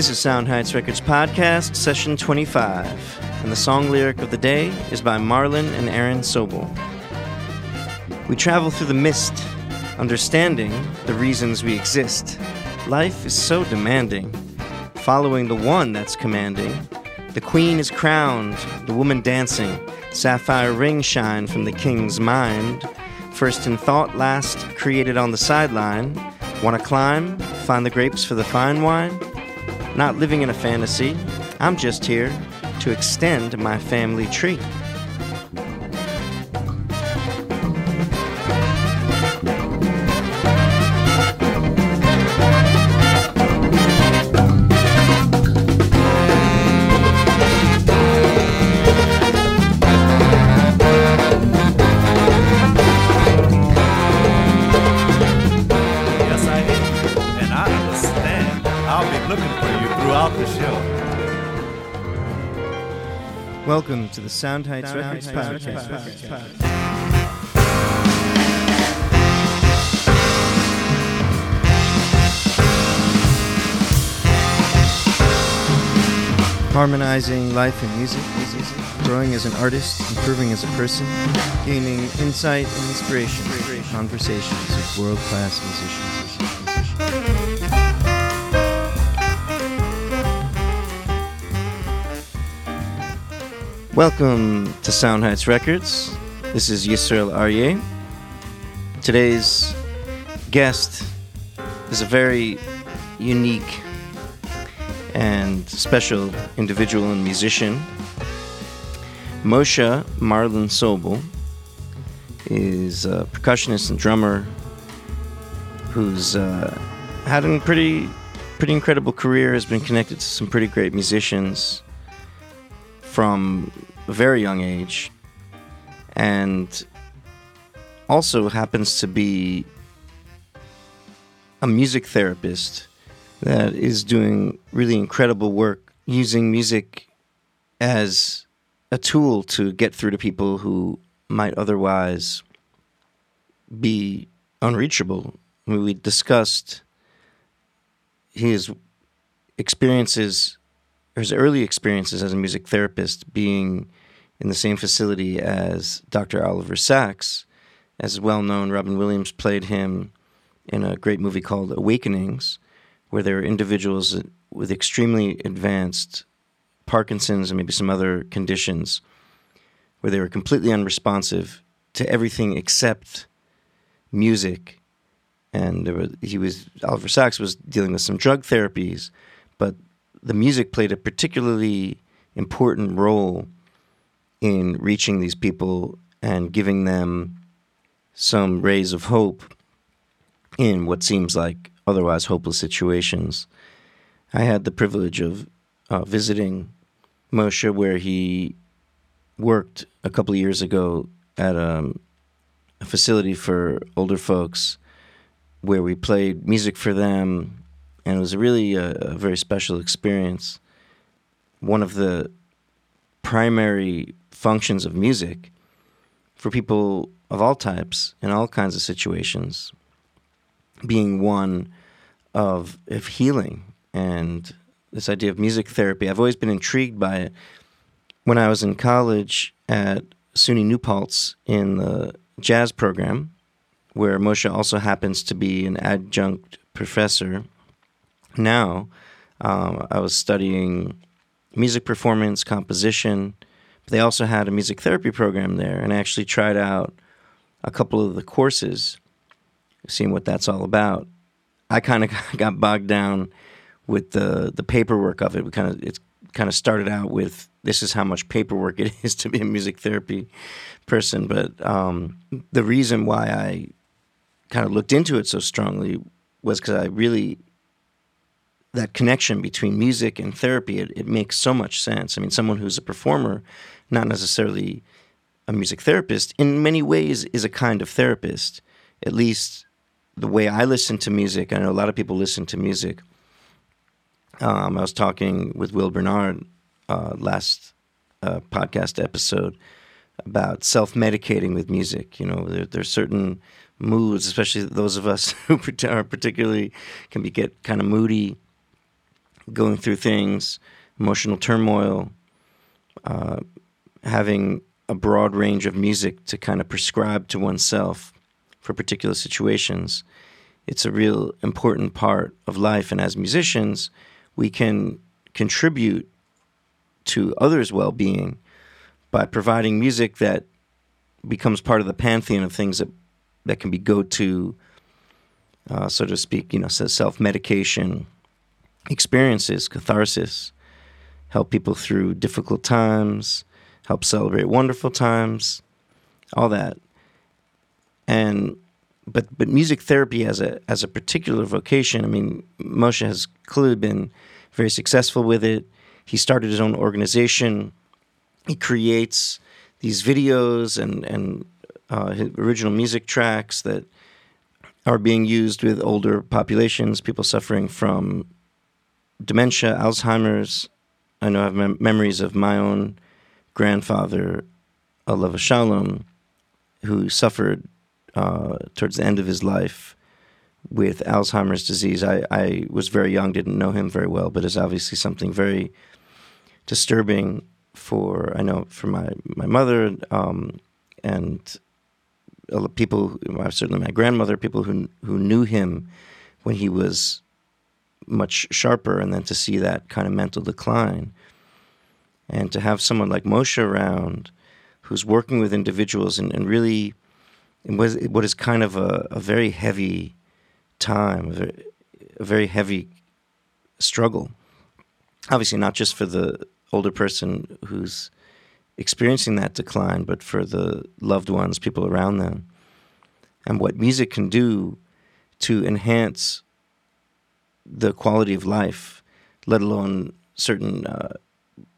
This is Sound Heights Records Podcast, session 25, and the song lyric of the day is by Marlon and Aaron Sobel. We travel through the mist, understanding the reasons we exist. Life is so demanding, following the one that's commanding. The queen is crowned, the woman dancing, sapphire rings shine from the king's mind. First in thought, last created on the sideline. Wanna climb, find the grapes for the fine wine? Not living in a fantasy, I'm just here to extend my family tree. Sound Heights Records Podcast. Harmonizing life and music, growing as an artist, improving as a person, gaining insight and inspiration, conversations with world class musicians. Welcome to Sound Heights Records. This is Yisrael Aryeh. Today's guest is a very unique and special individual and musician. Moshe Marlon Sobel is a percussionist and drummer who's uh, had a pretty, pretty incredible career, has been connected to some pretty great musicians from a very young age and also happens to be a music therapist that is doing really incredible work using music as a tool to get through to people who might otherwise be unreachable. We discussed his experiences, his early experiences as a music therapist, being in the same facility as Dr. Oliver Sacks. As well known, Robin Williams played him in a great movie called Awakenings, where there are individuals with extremely advanced Parkinson's and maybe some other conditions, where they were completely unresponsive to everything except music. And were, he was Oliver Sacks was dealing with some drug therapies, but the music played a particularly important role in reaching these people and giving them some rays of hope in what seems like otherwise hopeless situations. I had the privilege of uh, visiting Moshe where he worked a couple of years ago at um, a facility for older folks where we played music for them, and it was really a, a very special experience. One of the primary functions of music for people of all types in all kinds of situations being one of, of healing and this idea of music therapy. I've always been intrigued by it. When I was in college at SUNY New Paltz in the jazz program, where Moshe also happens to be an adjunct professor now, um, I was studying music performance, composition. But they also had a music therapy program there, and I actually tried out a couple of the courses, seeing what that's all about. I kind of got bogged down with the the paperwork of it. We kind of it's kind of started out with this is how much paperwork it is to be a music therapy person, but um, the reason why I kind of looked into it so strongly was because I really that connection between music and therapy it, it makes so much sense. I mean, someone who's a performer, not necessarily a music therapist, in many ways is a kind of therapist. At least the way I listen to music, I know a lot of people listen to music. Um, I was talking with Will Bernard uh, last uh, podcast episode about self-medicating with music. You know, there, there's certain moods, especially those of us who are particularly can be get kind of moody going through things, emotional turmoil, uh, having a broad range of music to kind of prescribe to oneself for particular situations. It's a real important part of life. And as musicians, we can contribute to others' well being by providing music that becomes part of the pantheon of things that, that can be go to, uh, so to speak, you know, self medication experiences, catharsis, help people through difficult times, help celebrate wonderful times, all that. And but but music therapy as a as a particular vocation, I mean, Moshe has clearly been very successful with it. He started his own organization. He creates these videos and and uh, original music tracks that are being used with older populations, people suffering from dementia, Alzheimer's. I know I have mem- memories of my own grandfather, Alav Shalom, who suffered uh, towards the end of his life with Alzheimer's disease. I, I was very young, didn't know him very well, but it's obviously something very disturbing for I know for my my mother um, and people, certainly my grandmother, people who who knew him when he was much sharper, and then to see that kind of mental decline, and to have someone like Moshe around, who's working with individuals and, and really, in what is kind of a, a very heavy time, a very, a very heavy struggle. Obviously, not just for the older person who's experiencing that decline, but for the loved ones, people around them, and what music can do to enhance the quality of life, let alone certain uh,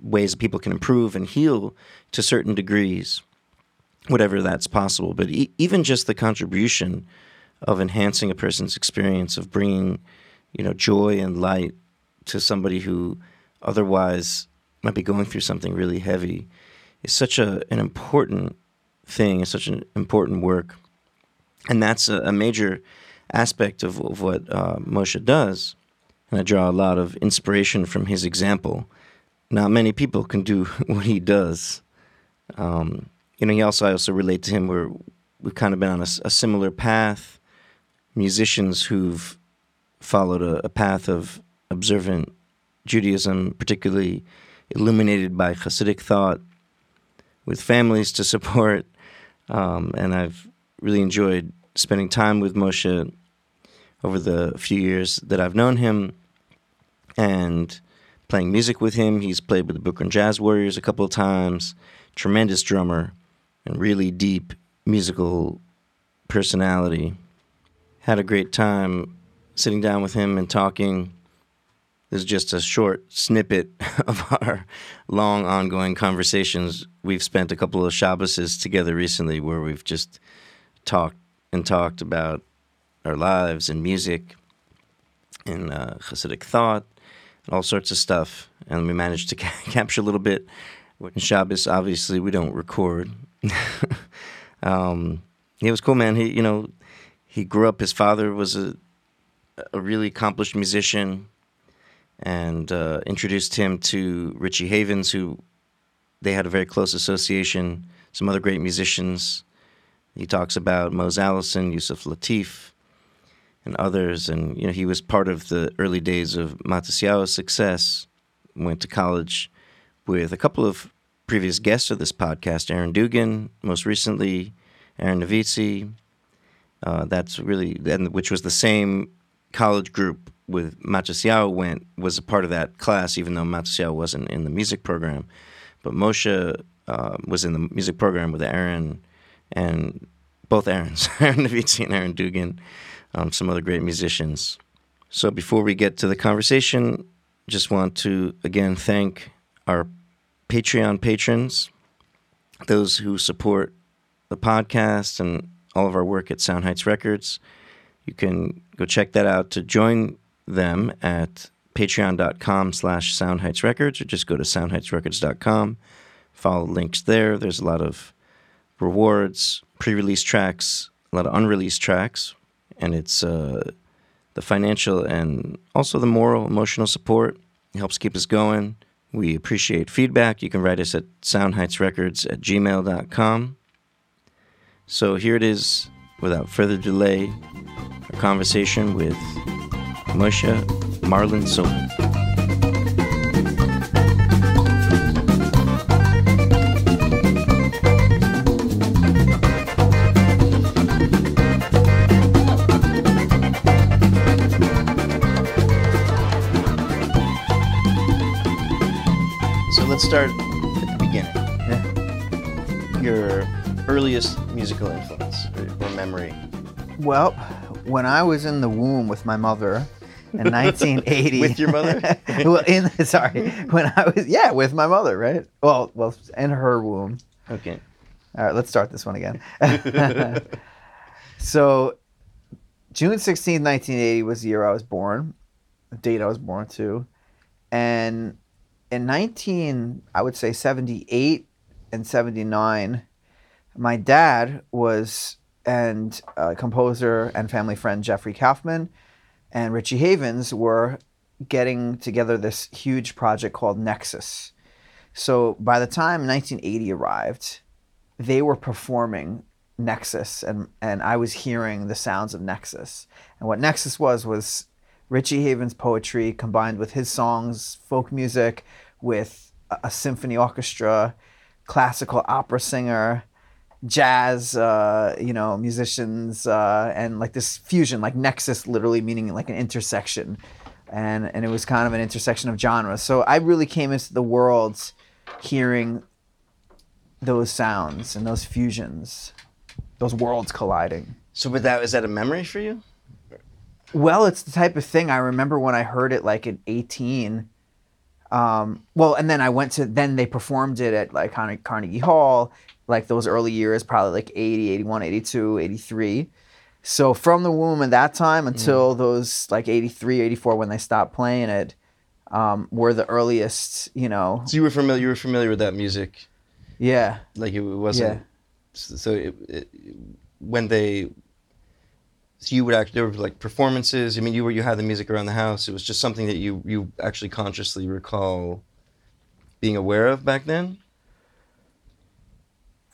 ways people can improve and heal to certain degrees, whatever that's possible. But e- even just the contribution of enhancing a person's experience, of bringing, you know, joy and light to somebody who otherwise might be going through something really heavy, is such a an important thing. It's such an important work, and that's a, a major aspect of, of what uh, Moshe does and I draw a lot of inspiration from his example. Not many people can do what he does. Um, you know, he also I also relate to him where we've kind of been on a, a similar path. Musicians who've followed a, a, path of observant Judaism, particularly illuminated by Hasidic thought, with families to support, um, and I've really enjoyed spending time with Moshe over the few years that I've known him and playing music with him. He's played with the Brooklyn Jazz Warriors a couple of times. Tremendous drummer and really deep musical personality. Had a great time sitting down with him and talking. This is just a short snippet of our long ongoing conversations. We've spent a couple of Shabbases together recently where we've just talked and talked about our lives and music and uh, Hasidic thought all sorts of stuff, and we managed to ca- capture a little bit. In Shabbos, obviously, we don't record. um, was cool, man. He, you know, he grew up. His father was a a really accomplished musician, and uh, introduced him to Richie Havens, who they had a very close association. Some other great musicians. He talks about Mose Allison, Yusef Lateef, and others. And you know, he was part of the early days of Matisyahu's success. Went to college with a couple of previous guests of this podcast, Aaron Dugan, most recently Aaron Nevezie. Uh, that's really, and which was the same college group with Matisyahu went was a part of that class, even though Matisyahu wasn't in the music program. But Moshe uh, was in the music program with Aaron and both Aarons, Aaron Nevezie and Aaron Dugan um, some other great musicians. So before we get to the conversation, just want to again thank our Patreon patrons, those who support the podcast and all of our work at Sound Heights Records. You can go check that out to join them at patreon.com slash soundheightsrecords or just go to soundheightsrecords.com. Follow links there. There's a lot of rewards, pre-release tracks, a lot of unreleased tracks and it's uh, the financial and also the moral, emotional support It helps keep us going. We appreciate feedback. You can write us at soundheightsrecords at gmail.com. So here it is, without further delay, a conversation with Moshe Marlon Sobel. Let's start at the beginning. Yeah. Your earliest musical influence or, or memory. Well, when I was in the womb with my mother in 1980. With your mother? well, in sorry, when I was yeah with my mother, right? Well, well, in her womb. Okay. All right, let's start this one again. so, June 16, 1980 was the year I was born, the date I was born to. And in 19, I would say 78 and 79, my dad was, and uh, composer and family friend Jeffrey Kaufman and Richie Havens were getting together this huge project called Nexus. So by the time 1980 arrived, they were performing Nexus, and and I was hearing the sounds of Nexus. And what Nexus was was Richie Havens' poetry combined with his songs, folk music, with a, a symphony orchestra, classical opera singer, jazz, uh, you know, musicians, uh, and like this fusion, like Nexus, literally meaning like an intersection, and and it was kind of an intersection of genres. So I really came into the world hearing those sounds and those fusions, those worlds colliding. So, but that is that a memory for you? Well, it's the type of thing I remember when I heard it like at 18. Um, well, and then I went to, then they performed it at like Carnegie Hall, like those early years, probably like 80, 81, 82, 83. So from the womb at that time until those like 83, 84 when they stopped playing it, um, were the earliest, you know. So you were familiar. You were familiar with that music, Yeah. like it wasn't. Yeah. So it, it, when they, so you would actually there were like performances. I mean, you were you had the music around the house. It was just something that you you actually consciously recall being aware of back then.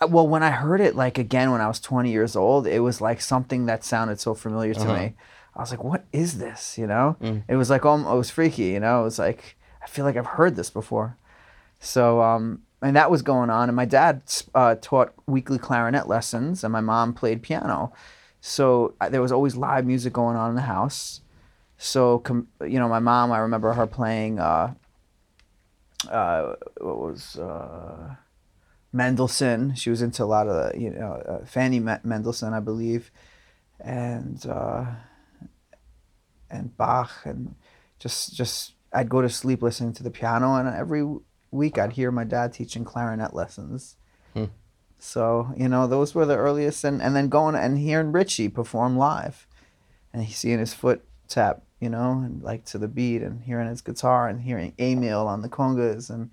Uh, Well, when I heard it, like again, when I was 20 years old, it was like something that sounded so familiar to Uh-huh. me. I was like, "What is this?" You know, Mm. it was like, um, it was freaky. You know, it was like I feel like I've heard this before. So, um, and that was going on, and my dad uh, taught weekly clarinet lessons, and my mom played piano. So uh, there was always live music going on in the house. So, com- you know, my mom, I remember her playing. Uh, uh, what was uh, Mendelssohn. She was into a lot of the, you know, uh, Fanny Me- Mendelssohn, I believe, and uh, and Bach, and just just I'd go to sleep listening to the piano, and every week I'd hear my dad teaching clarinet lessons. Hmm. So you know, those were the earliest, and and then going and hearing Richie perform live, and seeing his foot tap, you know, and like to the beat, and hearing his guitar, and hearing Emil on the congas, and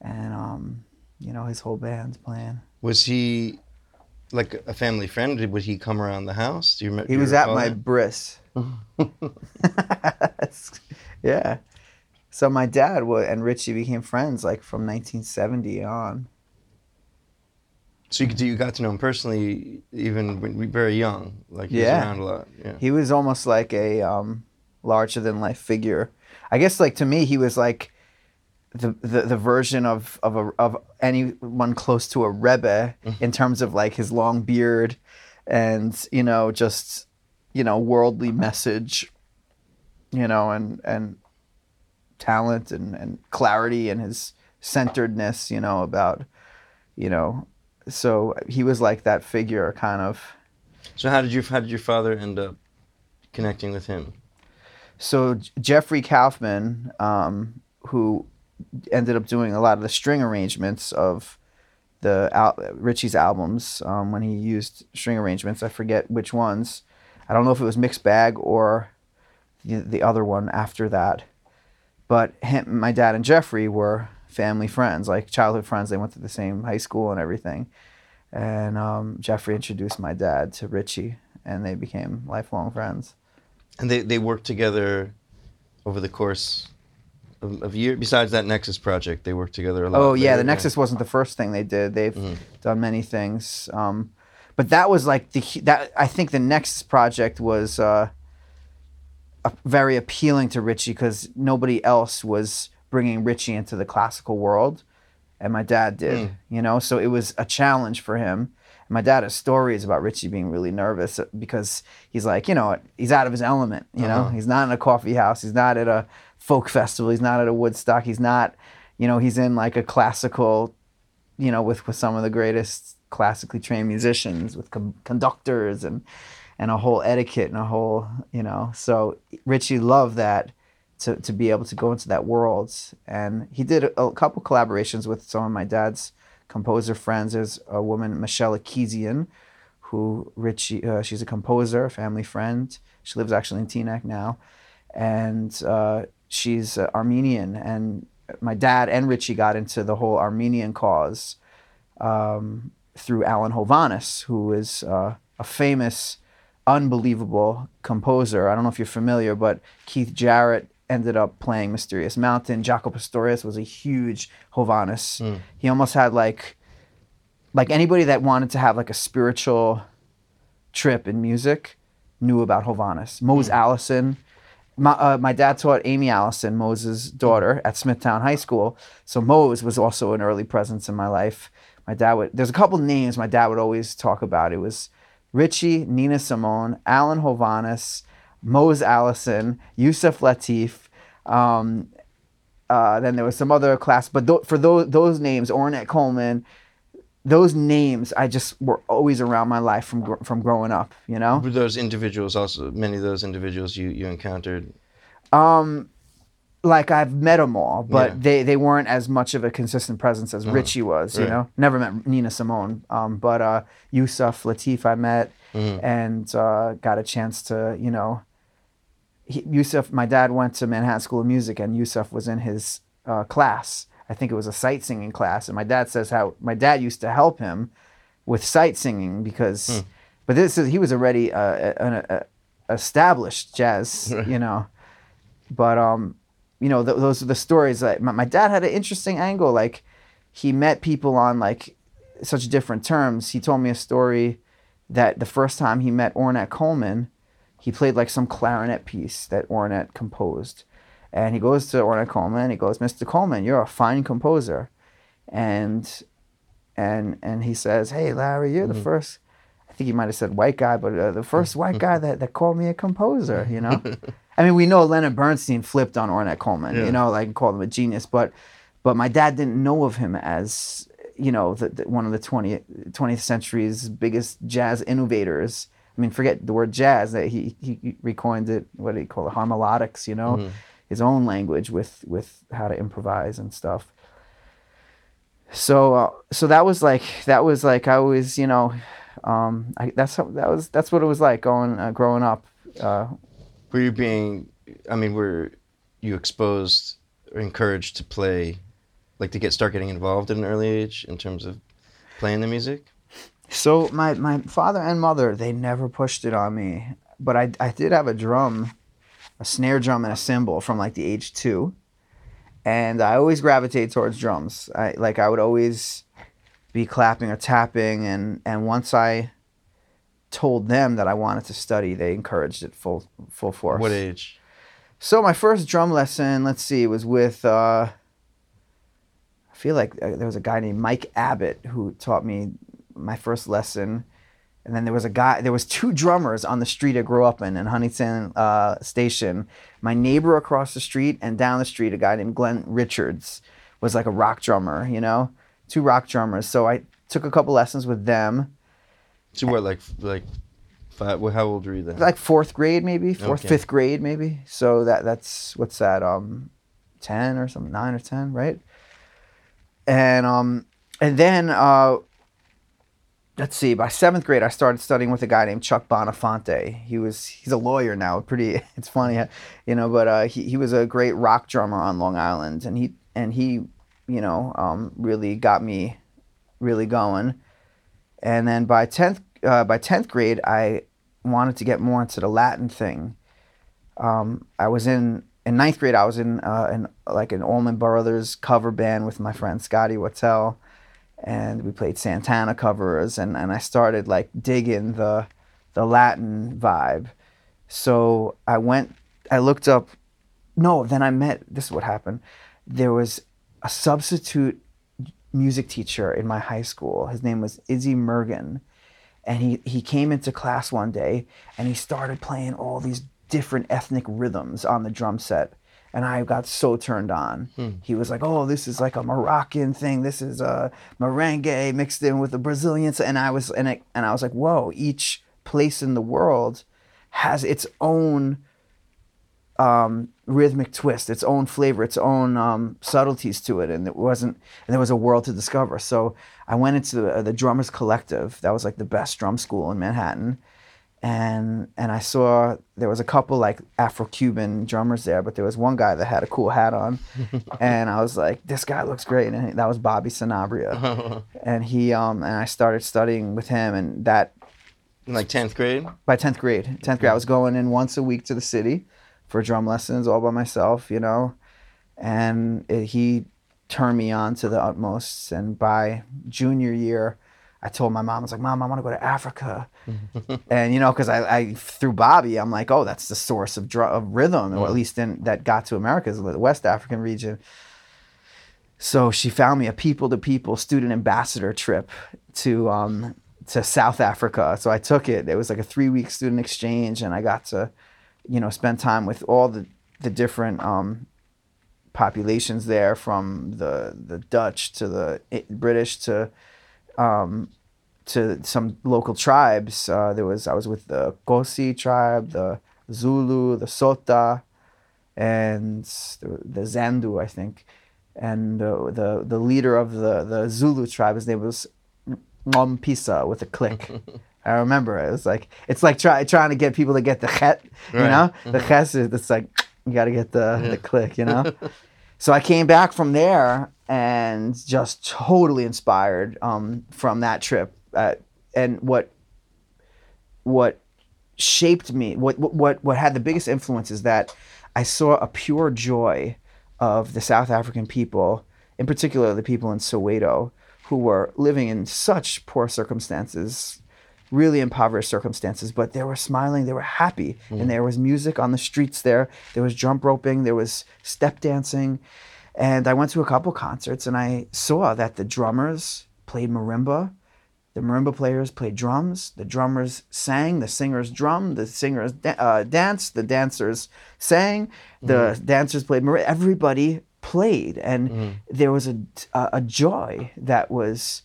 and um, you know, his whole band's playing. Was he like a family friend? Did- Would he come around the house? Do you remember? He was at my bris. yeah. So my dad and Richie became friends like from 1970 on. So you, could- you got to know him personally, even when we very young. Like he Yeah. was around a lot. Yeah. He was almost like a um, larger than life figure. I guess like to me he was like the the, the version of of a, of anyone close to a rebbe in terms of like his long beard and you know just you know worldly message you know and and talent and and clarity and his centeredness you know about you know so he was like that figure kind of So how did you how did your father end up connecting with him? so Jeffrey Kaufman, um, who ended up doing a lot of the string arrangements of the al- Richie's albums um, when he used string arrangements. I forget which ones. I don't know if it was Mixed Bag or the, the other one after that. But him, my dad and Jeffrey were family friends, like childhood friends. They went to the same high school and everything. And um, Jeffrey introduced my dad to Richie, and they became lifelong friends. And they, they worked together over the course of, of year. Besides that Nexus project, they worked together a lot. Oh yeah, the Nexus wasn't the first thing they did. They've done many things, um, but that was like the that I think the Nexus project was uh, a, very appealing to Richie because nobody else was bringing Richie into the classical world, and my dad did. You know, so it was a challenge for him. And my dad has stories about Richie being really nervous uh, because he's like, you know, he's out of his element. You know, he's not in a coffee house. He's not at a folk festival. He's not at a Woodstock. He's not, you know, he's in like a classical, you know, with with some of the greatest classically trained musicians, with com- conductors and and a whole etiquette and a whole, you know. So Richie loved that to to be able to go into that world, and he did a, a couple collaborations with some of my dad's composer friends. There's a woman, Michelle Ekizian, who Richie, uh, she's a composer, a family friend. She lives actually in Teaneck now, and uh, she's uh, Armenian. And my dad and Richie got into the whole Armenian cause um, through Alan Hovhaness, who is uh, a famous, unbelievable composer. I don't know if you're familiar, but Keith Jarrett ended up playing Mysterious Mountain. Jaco Pastorius was a huge Hovhaness. He almost had like, like anybody that wanted to have like a spiritual trip in music knew about Hovhaness. Mose Allison. My, uh, my dad taught Amy Allison, Mose's daughter, at Smithtown High School. So Mose was also an early presence in my life. My dad would, there's a couple names my dad would always talk about. It was Richie, Nina Simone, Alan Hovhaness, Mose Allison, Yusef Lateef. Um, uh, then there was some other class, but th- for those those names, Ornette Coleman, those names, I just were always around my life from gr- from growing up. You know, Were those individuals also many of those individuals you you encountered? um, like I've met them all, but Yeah. they they weren't as much of a consistent presence as Richie was. You Right. know, never met Nina Simone, um, but uh, Yusef Lateef I met, and uh, got a chance to you know. He, Yusef, my dad went to Manhattan School of Music, and Yusef was in his uh, class. I think it was a sight singing class, and my dad says how my dad used to help him with sight singing because, but this is he was already uh, an a, established jazz, you know, but um, you know th- those are the stories that my, my dad had an interesting angle. Like he met people on like such different terms. He told me a story that the first time he met Ornette Coleman, he played like some clarinet piece that Ornette composed. And he goes to Ornette Coleman. He goes, "Mr. Coleman, you're a fine composer," and and and he says, "Hey, Larry, you're the first. I think he might have said white guy, but uh, the first white guy that, that called me a composer. You know, I mean, we know Leonard Bernstein flipped on Ornette Coleman. Yeah. You know, like called him a genius, but but my dad didn't know of him as you know the, the, one of the 20th, 20th century's biggest jazz innovators. I mean, forget the word jazz. That he he recoined it. What do you call it? Harmolodics. You know, his own language with with how to improvise and stuff. So uh, so that was like that was like I was you know, um, I, that's how, that was that's what it was like going uh, growing up. Uh, Were you being? I mean, were you exposed or encouraged to play, like to get start getting involved at an early age in terms of playing the music? So my, my father and mother, they never pushed it on me. But I, I did have a drum, a snare drum and a cymbal from like the age two. And I always gravitated towards drums. I like I would always be clapping or tapping and, and once I told them that I wanted to study, they encouraged it full full force. What age? So my first drum lesson, let's see, was with uh, I feel like uh, there was a guy named Mike Abbott who taught me my first lesson, and then there was a guy. There was two drummers on the street I grew up in in Huntington uh, Station. My neighbor across the street and down the street, a guy named Glenn Richards, was like a rock drummer. You know, two rock drummers. So I took a couple lessons with them. So what, like like five? How old were you then? like fourth grade maybe fourth Okay. fifth grade maybe so that that's what's that um 10 or something 9 or 10 right and um and then uh let's see by seventh grade i started studying with a guy named chuck bonafonte he was he's a lawyer now pretty it's funny you know but uh he, he was a great rock drummer on long island and he and he you know um really got me really going. And then by 10th uh, by 10th grade i wanted to get more into the latin thing. Um, i was in in ninth grade, I was in uh, in like an Allman Brothers cover band with my friend Scotty Wattell, and we played Santana covers, and, and I started like digging the the Latin vibe. So I went, I looked up. No, then I met. This is what happened. There was a substitute music teacher in my high school. His name was Izzy Mergen, and he he came into class one day and he started playing all these different ethnic rhythms on the drum set and I got so turned on. He was like, "Oh, this is like a Moroccan thing. This is a merengue mixed in with the Brazilians." And I was and I, and I was like, "Whoa! Each place in the world has its own um, rhythmic twist, its own flavor, its own um, subtleties to it, and it wasn't. And there was a world to discover. So I went into the, the Drummers Collective. That was like the best drum school in Manhattan, and and I saw there was a couple like Afro-Cuban drummers there, but there was one guy that had a cool hat on, and I was like, this guy looks great, and that was Bobby Sanabria, and he um and I started studying with him, and that In like tenth grade. by 10th grade. 10th grade. I was going in once a week to the city for drum lessons all by myself you know? And it, he turned me on to the utmost and by junior year i told my mom i was like mom i want to go to africa and you know because I, I through bobby i'm like oh that's the source of, drum, of rhythm or at least in, that got to america is the west african region so she found me a people to people student ambassador trip to um, to South Africa. So I took it. It was like a three week student exchange, and I got to, you know, spend time with all the the different um, populations there, from the the Dutch to the British to um, to some local tribes. Uh, there was I was with the Kosi tribe, the Zulu, the Sotho, and the, the Zandu, I think. And uh, the the leader of the, the Zulu tribe, his name was Mompisa with a click. I remember it. Was like it's like try, trying to get people to get the chet, you Right. know, the ches is it's like you got to get the the click, you know. so I came back from there and just totally inspired um, from that trip. Uh, and what what shaped me, what what what had the biggest influence is that I saw a pure joy of the South African people, in particular the people in Soweto, who were living in such poor circumstances, really impoverished circumstances, but they were smiling, they were happy, and mm. there was music on the streets there. There was jump roping, there was step dancing, and I went to a couple concerts and I saw that the drummers played marimba. The marimba players played drums. The drummers sang. The singers drummed. The singers da- uh, danced. The dancers sang. The mm. dancers played marimba. Everybody played, and mm. there was a, a a joy that was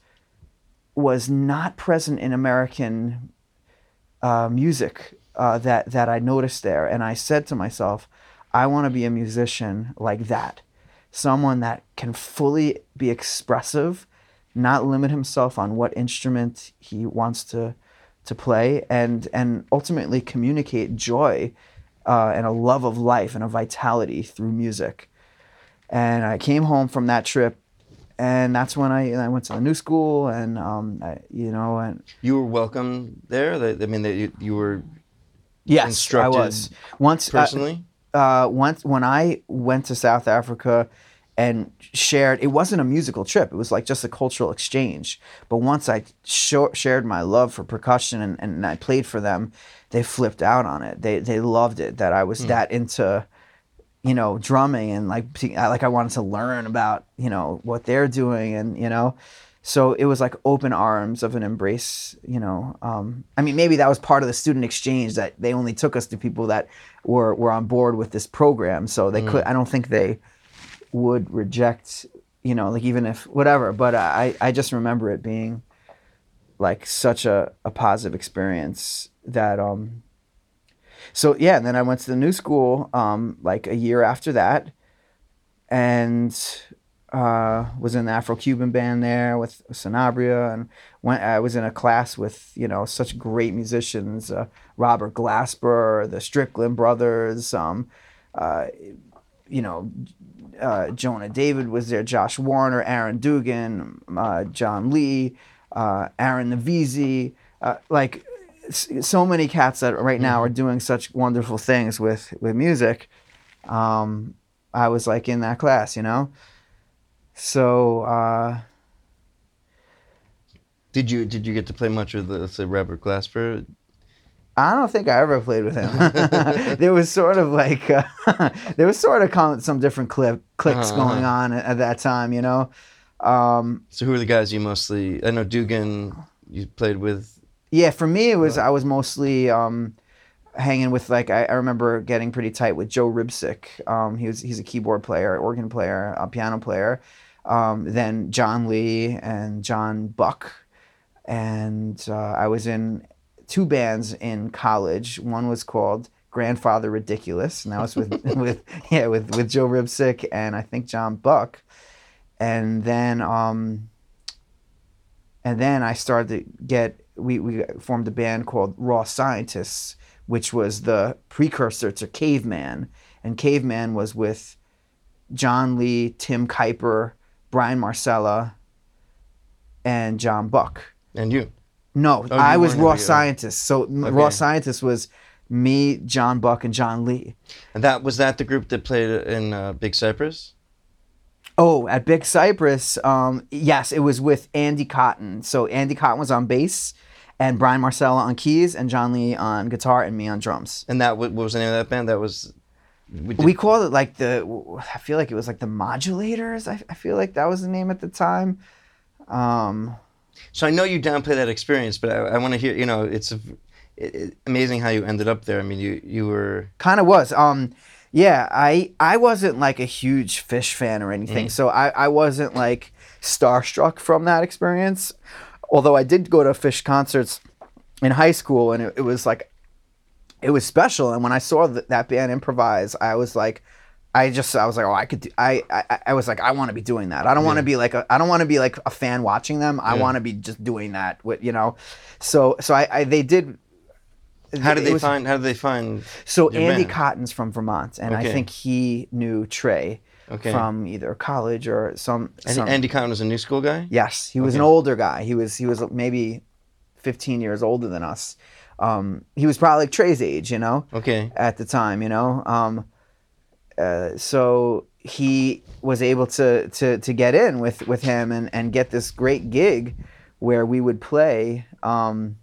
was not present in American uh, music uh, that that I noticed there. And I said to myself, I want to be a musician like that, someone that can fully be expressive, not limit himself on what instrument he wants to to play, and and ultimately communicate joy uh, and a love of life and a vitality through music. And I came home from that trip. And that's when I, I went to the new school, and um, I, you know, and You were welcome there. I mean, that you, you were Yes, instructed I was. Once uh, personally. uh, once when I went to South Africa and shared, it wasn't a musical trip. It was like just a cultural exchange. But once I sho- shared my love for percussion and, and I played for them, they flipped out on it. They they loved it that I was that into, you know, drumming and like I- like I wanted to learn about you know what they're doing and you know. So it was like open arms of an embrace, you know. Um, I mean, maybe that was part of the student exchange that they only took us to people that were were on board with this program. So they could. I don't think they would reject, you know, like even if whatever. But I I just remember it being like such a, a positive experience that um. So yeah, and then I went to the new school um like a year after that, and uh, was in the Afro-Cuban band there with Sanabria, and went. I was in a class with you know such great musicians, uh, Robert Glasper, the Strickland brothers, um, uh, you know, uh, Jonah David was there, Josh Warner, Aaron Dugan, uh, John Lee, uh, Aaron Nevezie, uh, like so many cats that right now are doing such wonderful things with with music um, I was like in that class, you know. So uh, Did you did you get to play much with let's say Robert Glasper? I don't think I ever played with him. there was sort of like uh, there was sort of some different clip clicks Uh-huh. going on at, at that time, you know. Um, So who are the guys you mostly? I know Dugan. You played with. Yeah, for me it was I was mostly um, hanging with like I, I remember getting pretty tight with Joe Ribsick. Um, he was he's a keyboard player, organ player, a piano player. Um, then John Lee and John Buck, and uh, I was in two bands in college. One was called Grandfather Ridiculous, and that was with with yeah with with Joe Ribsick and I think John Buck, and then um, and then I started to get we we formed a band called Raw Scientists, which was the precursor to Caveman, and Caveman was with John Lee, Tim Kuiper, Brian Marsella, and John Buck. And you. No, Oh, I was Raw together. Scientists. So m Raw Okay. Scientists was me, John Buck, and John Lee. And that was that the group that played in uh, Big Cypress. Oh, at Big Cypress, um, yes, it was with Andy Cotton. So Andy Cotton was on bass, and Brian Marsella on keys, and John Lee on guitar, and me on drums. And that what was the name of that band? That was. We, did, We called it like the. I feel like it was like the Modulators. I, I feel like that was the name at the time. Um, so I know you downplay that experience, but I, I want to hear. You know, it's a, it, it- amazing how you ended up there. I mean, you you were. kind of was. Um, yeah, I I wasn't like a huge Phish fan or anything, so I I wasn't like starstruck from that experience. Although I did go to Phish concerts in high school, and it, it was like it was special. And when I saw th- that band improvise, I was like. I just I was like oh I could do, I, I I was like I want to be doing that I don't want to be like a, I don't want to be like a fan watching them I Yeah. want to be just doing that with you know so so I, I they did How did they was- find? How did they find? so Andy? Cotton's from Vermont, and I think he knew Trey Okay. from either college or some. And some Andy Cotton was a new school guy. yes, he was an older guy. He was he was maybe fifteen years older than us. Um, he was probably like Trey's age, you know, Okay. at the time, you know. Um, uh, so he was able to to to get in with with him and and get this great gig where we would play. Um,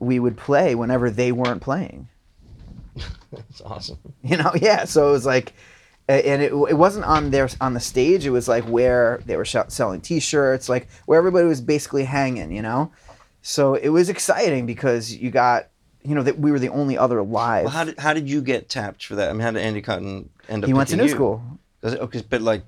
we would play whenever they weren't playing. That's awesome. you know yeah so it was like and it, it wasn't on their on the stage it was like where they were sh- selling t-shirts like where everybody was basically hanging you know so it was exciting because you got you know that we were the only other live Well, how did how did you get tapped for that? I mean, how did Andy Cotton end up? he went to new you? school it, okay, but like,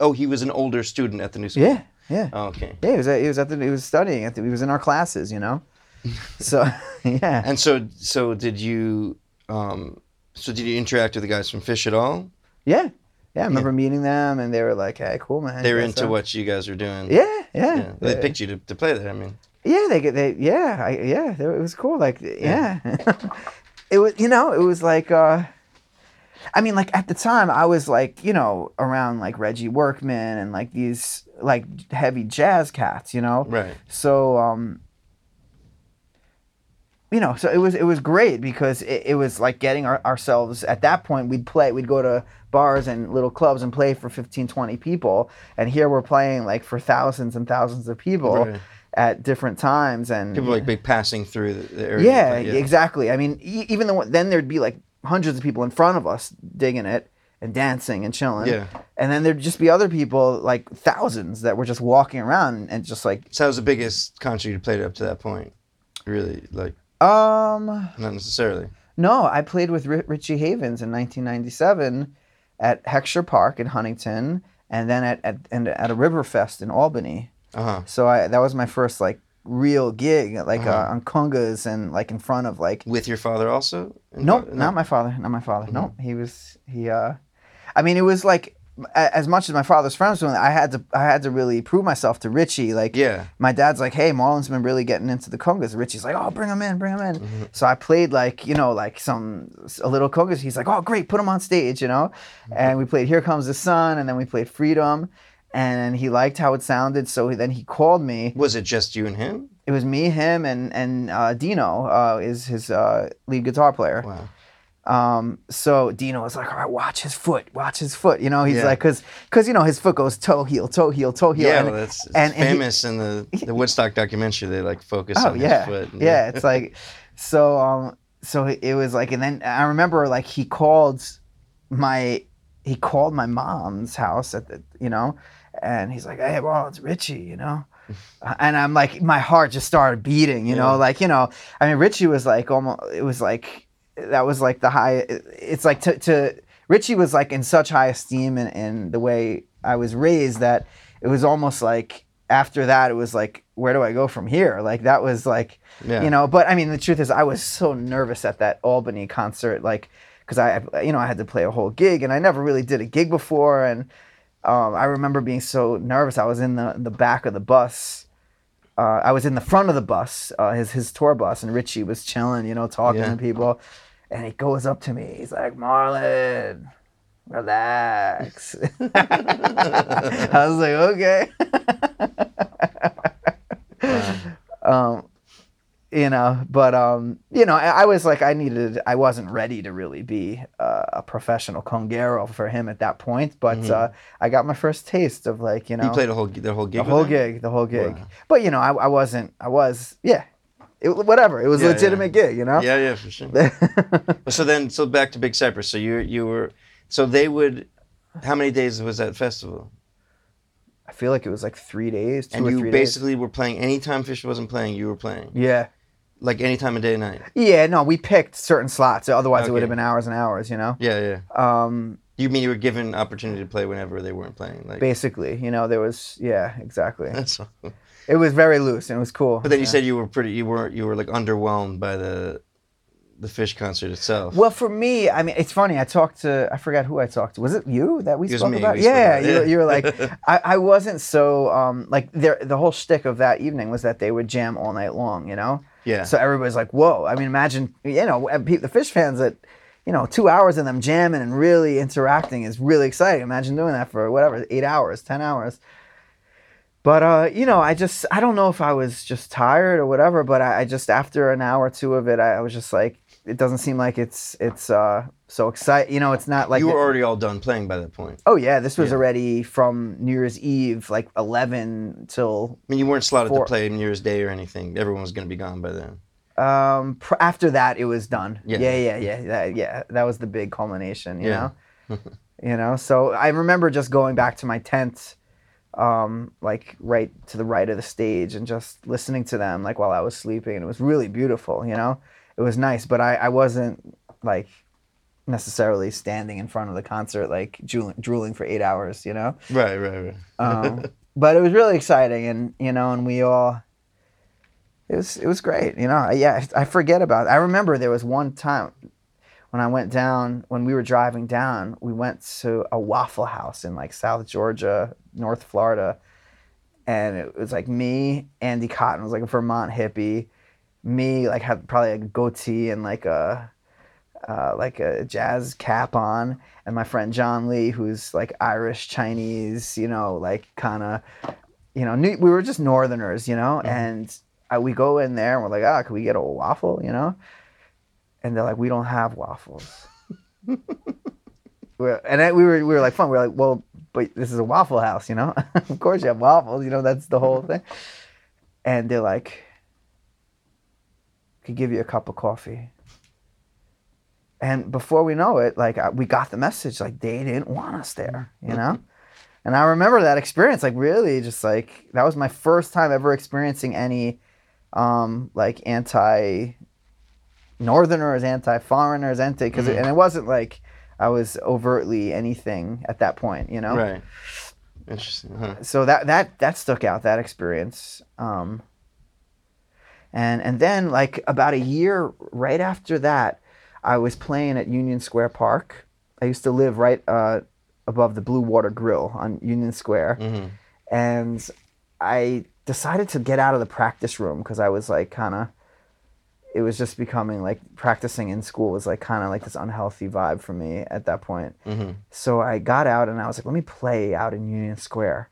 oh, he was an older student at the new school. yeah yeah Oh, okay. yeah he was at, he was at the he was studying at the, he was in our classes you know so yeah And so, so did you? Um, so did you interact with the guys from Phish at all? Yeah yeah I remember meeting them and they were like hey cool man They were into are-" what you guys were doing. yeah yeah Yeah. They picked you to, to play there. I mean, Yeah, they get they yeah, I, yeah, they, it was cool. Like yeah. it was you know, it was like uh I mean like at the time I was like, you know, around like Reggie Workman and like these like heavy jazz cats, you know. right. So um you know, so it was it was great because it, it was like getting our, ourselves at that point we'd play we'd go to bars and little clubs and play for 15 20 people and here we're playing like for thousands and thousands of people Right. at different times and People like big passing through the, area. yeah, Like, exactly. I mean, e- even though then there'd be like hundreds of people in front of us digging it and dancing and chilling. Yeah. And then there'd just be other people, like thousands, that were just walking around and just like, So that was the biggest concert you played up to that point. Really, like um, not necessarily. no, I played with Ri- Richie Havens in 1997 at Heckscher Park in Huntington, and then at at and at a Riverfest in Albany. Uh huh. So I that was my first like real gig, like Uh-huh. uh, on congas and like in front of like With your father also? Nope, No. not my father. Not my father. Mm-hmm. No, he was he. uh I mean, it was like as much as my father's friends were. I had to I had to really prove myself to Richie. Like, Yeah. my dad's like, "Hey, Marlon's been really getting into the congas." Richie's like, "Oh, bring him in, bring him in." Mm-hmm. So I played like you know like some a little congas. He's like, "Oh, great, put him on stage," you know. Mm-hmm. And we played "Here Comes the Sun," and then we played "Freedom." And he liked how it sounded, so then he called me. Was it just you and him? It was me, him, and and uh, Dino uh, is his uh, lead guitar player Wow. Um, so Dino was like, all right, watch his foot, watch his foot. You know, he's Yeah. like, cause, cause you know his foot goes toe heel, toe heel, toe heel. Yeah, and, well, that's and- and he- famous in the the Woodstock documentary. They like focus oh on yeah, his foot. yeah. It's like, so um, so it was like, and then I remember like he called my, he called my mom's house at the, you know, and he's like, hey, well, it's Richie, you know. And I'm like, my heart just started beating, you know, like, you know, I mean, Richie was like almost, it was like, that was like the high, it's like to, to Richie was like in such high esteem in, in the way I was raised that it was almost like after that, it was like, where do I go from here? Like, that was like, Yeah. you know, but I mean, the truth is, I was so nervous at that Albany concert, like, because I, you know, I had to play a whole gig and I never really did a gig before. And um, I remember being so nervous. I was in the, the back of the bus. Uh, I was in the front of the bus, uh, his his tour bus, and Richie was chilling, you know, talking Yeah. to people. And he goes up to me. He's like, "Marlon, relax." I was like, "Okay." um, you know, but um, you know, I, I was like, I needed, I wasn't ready to really be uh, a professional conguero for him at that point. But uh, I got my first taste of like, you know, You played a whole the whole gig. the whole gig, the whole gig. Wow. But you know, I, I wasn't, I was, yeah, it, whatever. It was a Yeah, yeah. legitimate gig, you know. Yeah, yeah, for sure. so then, so back to Big Cypress. So you you were, so they would. How many days was that festival? I feel like it was like three days, two and you basically were playing anytime Phish wasn't playing. You were playing. Yeah. Like any time of day and night. Yeah, no, we picked certain slots. Otherwise, it would have been hours and hours, you know. Yeah, yeah. Um, You mean you were given opportunity to play whenever they weren't playing? Like basically, you know, there was, yeah, exactly. that's. It was very loose and it was cool. But then you said you were pretty. You were you were like underwhelmed by the, the Phish concert itself. Well, for me, I mean, it's funny. I talked to, I forgot who I talked to. Was it you that we It was spoke me, about? we spoke yeah, about it, you, you were like, I, I wasn't so, um, like, there, the whole shtick of that evening was that they would jam all night long, you know? Yeah. So everybody's like, whoa. I mean, imagine, you know, the Phish fans that, you know, two hours of them jamming and really interacting is really exciting. Imagine doing that for whatever, eight hours, 10 hours. But, uh, you know, I just, I don't know if I was just tired or whatever, but I, I just, after an hour or two of it, I, I was just like, it doesn't seem like it's, it's, uh, so exciting. You know, it's not like, you were already all done playing by that point. oh yeah, this was Yeah. already from New Year's Eve, like 11 till I mean, you weren't slotted Four. to play New Year's Day or anything. Everyone was going to be gone by then. Um, pr- after that, it was done. Yeah. Yeah, yeah, yeah, yeah. That, yeah, that was the big culmination. You Yeah. know, you know. So I remember just going back to my tent, um, like right to the right of the stage, and just listening to them, like while I was sleeping, and it was really beautiful. You know, it was nice, but I, I wasn't like necessarily standing in front of the concert, like drooling, drooling for eight hours. You know Right, right, right. um, but it was really exciting and you know and we all it was it was great you know I- yeah i forget about it. i remember there was one time when i went down when we were driving down we went to a waffle house in like south georgia north florida and it was like me andy cotton was like a vermont hippie me like have probably a goatee and like a uh, like a jazz cap on, and my friend John Lee, who's like Irish Chinese, you know, like kind of, you know, new, we were just Northerners, you know, and I, we go in there and we're like, ah, can we get a waffle, you know? And they're like, we don't have waffles. we're, and then we were we were like fun. We are like, well, but this is a waffle house, you know. of course you have waffles, you know. That's the whole thing. And they're like, could give you a cup of coffee. And before we know it, like we got the message, like they didn't want us there, you know. and I remember that experience, like really, just like that was my first time ever experiencing any, um, like anti Northerners, anti foreigners, anti because Mhm. and it wasn't like I was overtly anything at that point, you know Right. Interesting. Huh. so that that that stuck out that experience um and and then like about a year right after that i was playing at union square park. I used to live right uh above the blue water grill on union square. Hmm and i decided to get out of the practice room because i was like kind of it was just becoming like practicing in school was like kind of like this unhealthy vibe for me at that point. Hmm so I got out and I was like, let me play out in Union Square.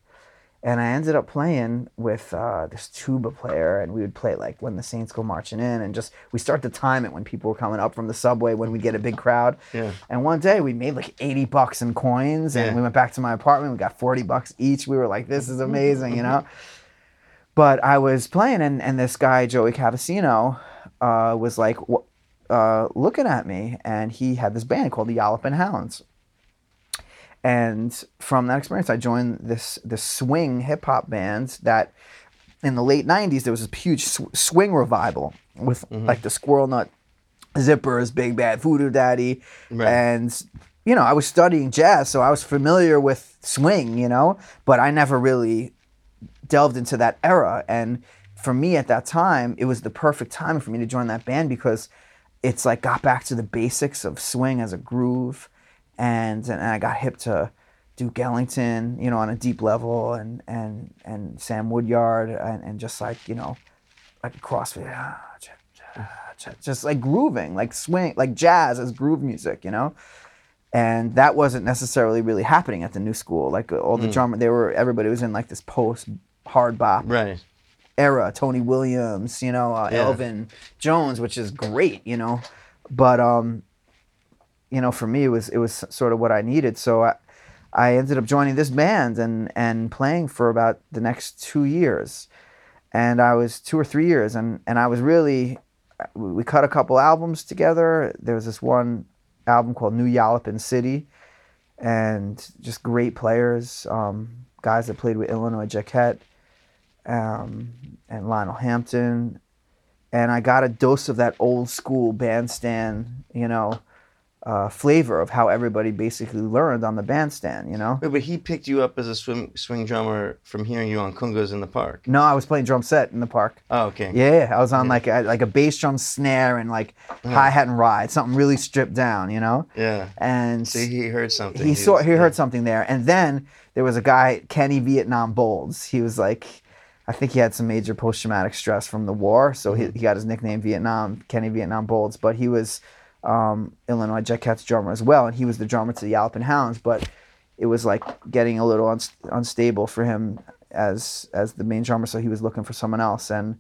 And I ended up playing with uh, this tuba player, and we would play like when the Saints go marching in, and just we start to time it when people were coming up from the subway when we get a big crowd. Yeah. And one day we made like eighty bucks in coins, and Yeah. we went back to my apartment. We got forty bucks each. We were like, "This is amazing," you know. But I was playing, and, and this guy Joey Cavaseno uh, was like uh, looking at me, and he had this band called the Yallopin Hounds. And from that experience, I joined this this swing hip hop band that in the late '90s there was this huge sw- swing revival with mm-hmm. like the Squirrel Nut Zippers, Big Bad Voodoo Daddy, Right. and you know I was studying jazz, so I was familiar with swing, you know, but I never really delved into that era. And for me at that time, it was the perfect time for me to join that band because it's like got back to the basics of swing as a groove, and and I got hip to Duke Ellington, you know, on a deep level, and and and Sam Woodyard, and, and just like you know, like CrossFit, ah, just like grooving, like swing, like jazz as groove music, you know. And that wasn't necessarily really happening at the new school. Like all the drummer, they were everybody was in like this post hard bop Right. era, Tony Williams, you know, uh, Yeah. Elvin Jones, which is great, you know, but um, you know, for me it was it was sort of what I needed. So I, I ended up joining this band and and playing for about the next two years, and I was two or three years, and and I was really, we cut a couple albums together. There was this one album called New Yallopin City, and just great players, um, guys that played with Illinois Jacquet um, and Lionel Hampton, and I got a dose of that old school bandstand, you know, uh, flavor of how everybody basically learned on the bandstand, you know. Wait, but he picked you up as a swing swing drummer from hearing you on congas in the park. No, I was playing drum set in the park. Oh, okay. Yeah, I was on like a, like a bass drum snare and like hi hat and ride, something really stripped down, you know. Yeah. And So he heard something. he saw was- he yeah. heard something there, and then there was a guy Kenny Vietnam Bolds. He was like, I think he had some major post traumatic stress from the war, so Mm-hmm. he, he got his nickname Vietnam Kenny Vietnam Bolds. But he was um, Illinois Jacquet's drummer as well, and he was the drummer to the Yallopin Hounds. But it was like getting a little uns unstable for him as as the main drummer, so he was looking for someone else. And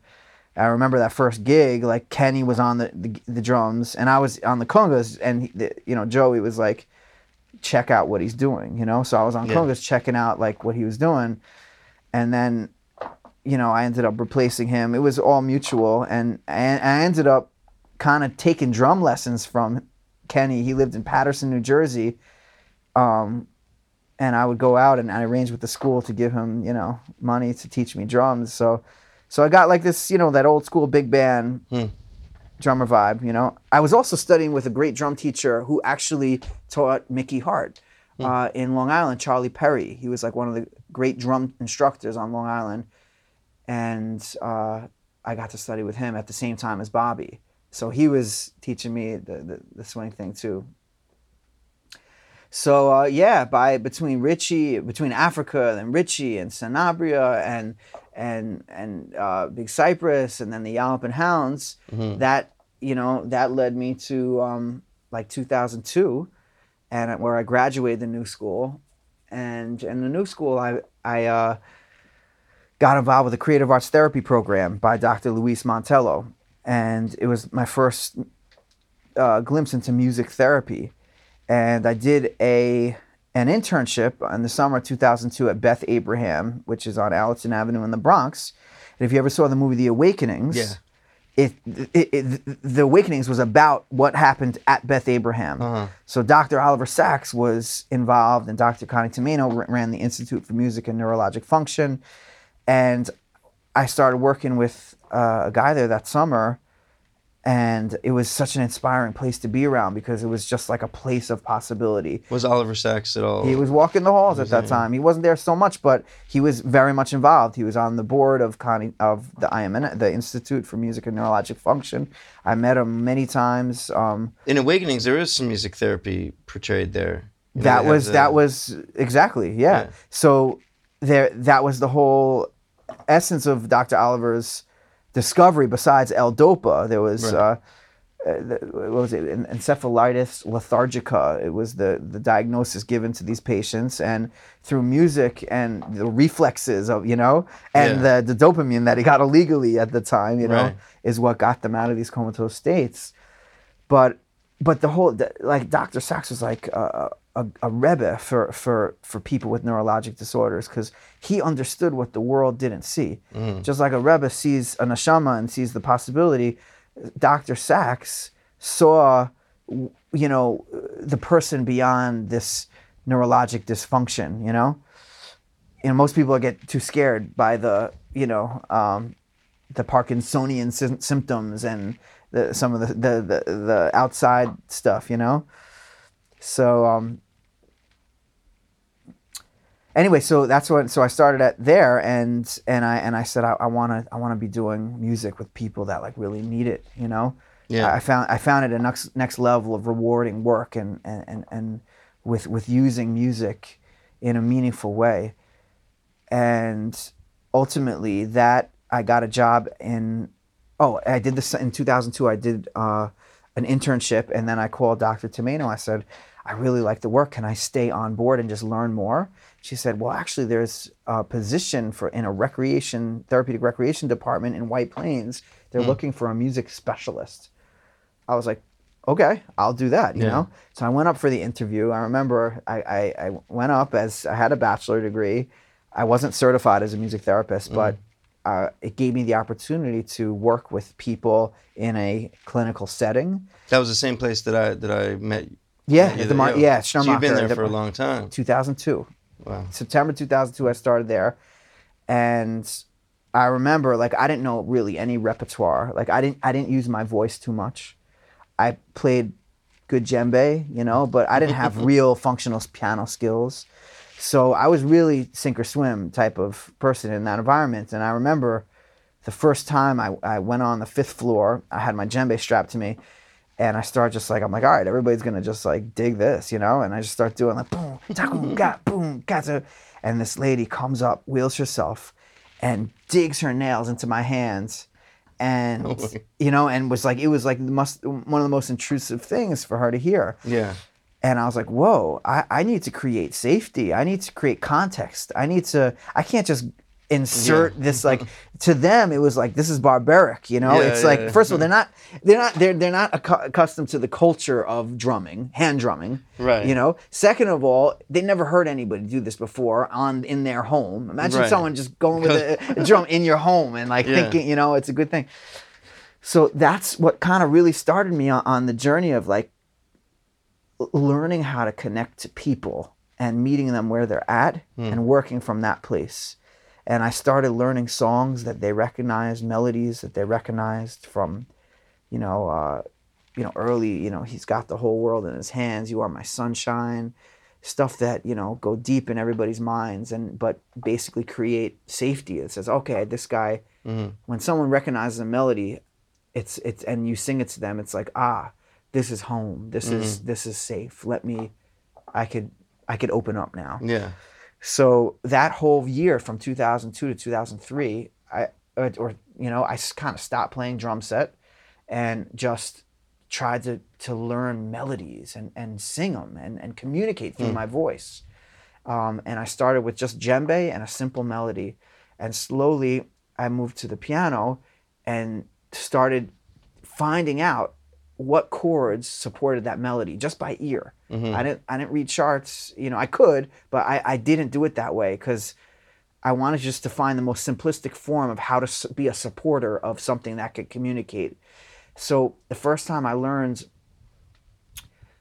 I remember that first gig, like Kenny was on the the, the drums, and I was on the congas, and he, the, you know Joey was like check out what he's doing, you know. So I was on Yeah. congas checking out like what he was doing, and then, you know, I ended up replacing him. It was all mutual, and and I ended up kind of taking drum lessons from Kenny. He lived in Paterson, New Jersey, um, and I would go out and I arranged with the school to give him, you know, money to teach me drums. So, so I got like this, you know, that old school big band Hmm. drummer vibe. You know, I was also studying with a great drum teacher who actually taught Mickey Hart uh, in Long Island, Charlie Perry. He was like one of the great drum instructors on Long Island, and uh, I got to study with him at the same time as Bobby. So he was teaching me the, the, the swing thing too. So uh, yeah, by between Richie, between Africa and Richie and Sanabria and and and uh, Big Cypress and then the Yallopin Hounds, that you know that led me to um, like 2002, and where I graduated the new school, and in the new school I I uh, got involved with a creative arts therapy program by Dr. Louise Montello, and it was my first uh, glimpse into music therapy and I did a an internship in the summer of 2002 at Beth Abraham, which is on Allerton Avenue in the Bronx. And if you ever saw the movie The Awakenings, Yeah. it, it, it The Awakenings was about what happened at Beth Abraham. Uh-huh. So Dr. Oliver Sacks was involved, and Dr. Connie Tomaino ran the Institute for Music and Neurologic Function. And I started working with uh, a guy there that summer and it was such an inspiring place to be around because it was just like a place of possibility. Was Oliver Sacks at all? He was walking the halls at that time. He wasn't there so much, but he was very much involved. He was on the board of Connie, of the IMN, the Institute for Music and Neurologic Function. I met him many times. Um, In Awakenings, there is some music therapy portrayed there. You that was the- that was exactly yeah. Yeah. So there that was the whole essence of Dr. Oliver's discovery. Besides L-Dopa, there was Right. uh, the, what was it En- encephalitis lethargica it was the the diagnosis given to these patients and through music and the reflexes of you know and Yeah. the the dopamine that he got illegally at the time you know Right. is what got them out of these comatose states but but the whole like Dr. Sacks was like a, a, a rebbe for for for people with neurologic disorders because he understood what the world didn't see. Just like a rebbe sees a neshama and sees the possibility, Dr. Sacks saw you know the person beyond this neurologic dysfunction. You know, you know most people get too scared by the you know um, the Parkinsonian sym- symptoms and the, some of the, the, the, the outside stuff, you know? So, um, anyway, so that's what, so I started at there and, and I, and I said, I, want to, I want to be doing music with people that like really need it, you know? Yeah. I found, I found it a next, next level of rewarding work and, and, and, and with, with using music in a meaningful way. And ultimately that I got a job in oh, I did this in 2002. I did uh, an internship, and then I called Dr. Tomaino. I said, I really like the work. Can I stay on board and just learn more? She said, Well, actually, there's a position for in a recreation therapeutic recreation department in White Plains. They're looking for a music specialist. I was like, okay, I'll do that, you Yeah. know? So I went up for the interview. I remember I, I, I went up as I had a bachelor degree. I wasn't certified as a music therapist, but uh, it gave me the opportunity to work with people in a clinical setting. That was the same place that I that I met. Yeah, the Mar- yeah, So you've been there the- for a long time. 2002. Wow. September 2002, I started there, and I remember like I didn't know really any repertoire. Like I didn't I didn't use my voice too much. I played good djembe, you know, but I didn't have real functional piano skills. So I was really sink or swim type of person in that environment. And I remember the first time I, I went on the fifth floor, I had my djembe strapped to me. And I start just like I'm like, all right, everybody's gonna just like dig this, you know. And I just start doing like boom, takum, gat, boom, gat. And this lady comes up, wheels herself, and digs her nails into my hands, and way. you know, and was like, it was like the must one of the most intrusive things for her to hear. Yeah. And I was like, whoa, I, I need to create safety. I need to create context. I need to, I can't just insert this like to them it was like this is barbaric you know Yeah, it's yeah, like yeah. first of all they're not they're not they're they're not accu- accustomed to the culture of drumming hand drumming Right. you know second of all they never heard anybody do this before on in their home imagine Right. someone just going with a, a drum in your home and like Yeah. thinking you know it's a good thing so that's what kind of really started me on, on the journey of like learning how to connect to people and meeting them where they're at hmm. and working from that place. And I started learning songs that they recognized, melodies that they recognized from, you know, uh, you know, early, you know, he's got the whole world in his hands. You are my sunshine. Stuff that you know go deep in everybody's minds, and but basically create safety. It says, okay, this guy. When someone recognizes a melody, it's it's and you sing it to them. It's like ah, this is home. This is this is safe. Let me, I could I could open up now. Yeah. So that whole year from 2002 to 2003, I or, or you know I kind of stopped playing drum set and just tried to to learn melodies and and sing them and and communicate through my voice. Um, and I started with just djembe and a simple melody, and slowly I moved to the piano and started finding out what chords supported that melody just by ear. I didn't I didn't read charts. You know, I could, but I, I didn't do it that way because I wanted just to find the most simplistic form of how to be a supporter of something that could communicate. So the first time I learned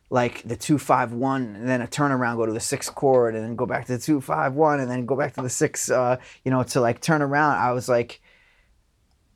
like the two five one, and then a turnaround, go to the sixth chord, and then go back to the two five one, and then go back to the six. Uh, you know, to like turn around. I was like,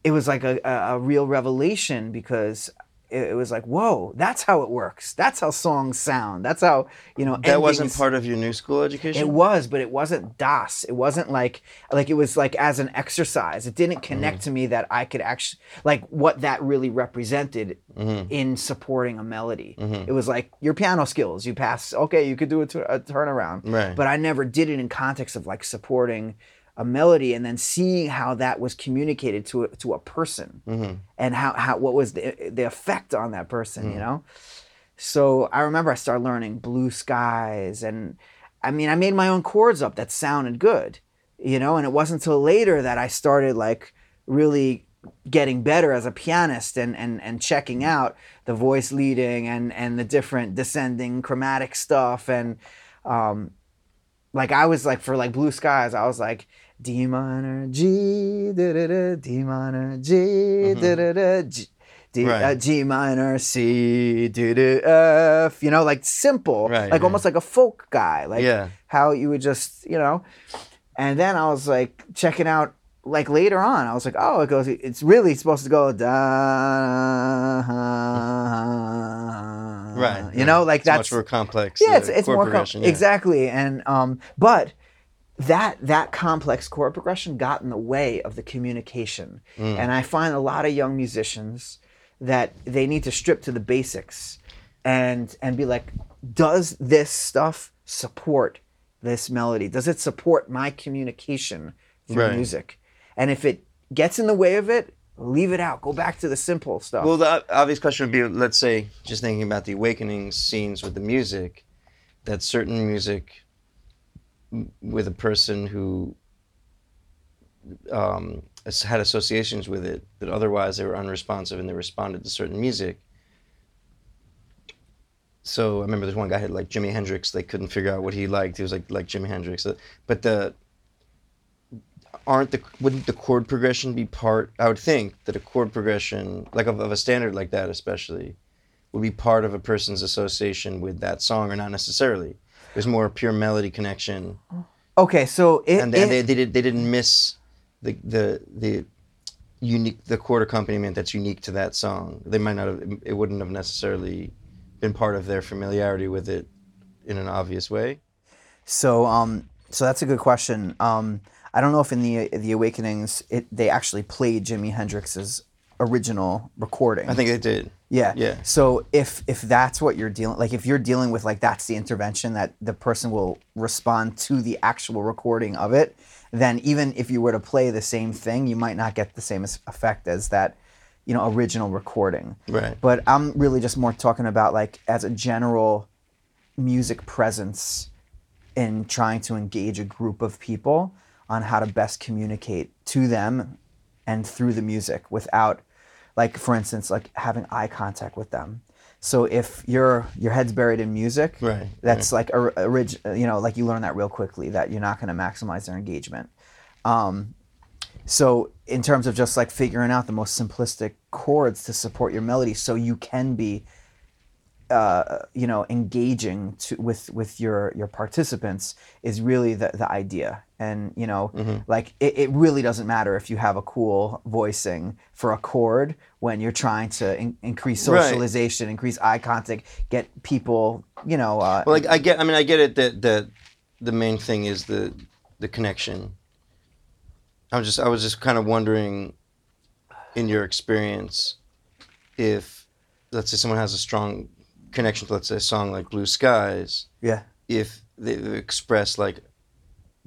it was like a, a real revelation because it, it was like, whoa, that's how it works. That's how songs sound. That's how you know. That wasn't part of your new school education. it was, but it wasn't das. It wasn't like like it was like as an exercise. It didn't connect mm-hmm. to me that I could actually like what that really represented mm-hmm. in supporting a melody. Mm-hmm. It was like your piano skills. You pass, okay, you could do a, tu- a turnaround, Right. but I never did it in context of like supporting a melody and then seeing how that was communicated to a, to a person Mm-hmm. and how, how what was the the effect on that person, you know. So I remember I started learning blue skies, and I mean I made my own chords up that sounded good, you know. And it wasn't until later that I started like really getting better as a pianist and and and checking out the voice leading and and the different descending chromatic stuff and um like I was like for like blue skies I was like D minor G da da da D minor G da da da G. D, Right. uh, G minor C D D F you know like simple Right, like right. almost like a folk guy like Yeah. how you would just you know and then I was like checking out like later on I was like oh it goes it's really supposed to go da Right. you know like it's that's much more complex. yeah uh, it's, it's more com- progression, yeah. exactly and um but that that complex chord progression got in the way of the communication. Mm. and i find a lot of young musicians that they need to strip to the basics and and be like does this stuff support this melody? Does it support my communication through Right. music? And if it gets in the way of it leave it out. Go back to the simple stuff. Well, the obvious question would be, let's say, just thinking about the awakening scenes with the music, that certain music with a person who um, had associations with it that otherwise they were unresponsive and they responded to certain music. So I remember there's one guy had like Jimi Hendrix. They couldn't figure out what he liked. He was like like Jimi Hendrix. But the aren't the wouldn't the chord progression be part? I would think that a chord progression, like of, of a standard like that, especially, would be part of a person's association with that song, or not necessarily. There's more pure melody connection, okay so it, and, they, it- and they, they did they didn't miss the the the unique the chord accompaniment that's unique to that song. They might not have. It wouldn't have necessarily been part of their familiarity with it in an obvious way. So, um, so that's a good question. Um, I don't know if in the the Awakenings it, they actually played Jimi Hendrix's original recording. I think they did. Yeah. Yeah. So if if that's what you're dealing like if you're dealing with like that's the intervention that the person will respond to the actual recording of it, then even if you were to play the same thing, you might not get the same effect as that, you know, original recording. Right. But I'm really just more talking about like as a general music presence in trying to engage a group of people on how to best communicate to them and through the music without like for instance like having eye contact with them. So if your your head's buried in music Right, that's like a, orig- you know like you learn that real quickly that you're not going to maximize their engagement. Um, so in terms of just like figuring out the most simplistic chords to support your melody so you can be uh, you know engaging to, with with your your participants is really the, the idea and you know Mm-hmm. like it, it really doesn't matter if you have a cool voicing for a chord when you're trying to in, increase Right. socialization increase eye contact get people you know uh, Well, like I get, I mean, I get it that that the main thing is the the connection. I was just, I was just kind of wondering, in your experience, if let's say someone has a strong connection to, let's say, a song like Blue Skies, yeah if they express like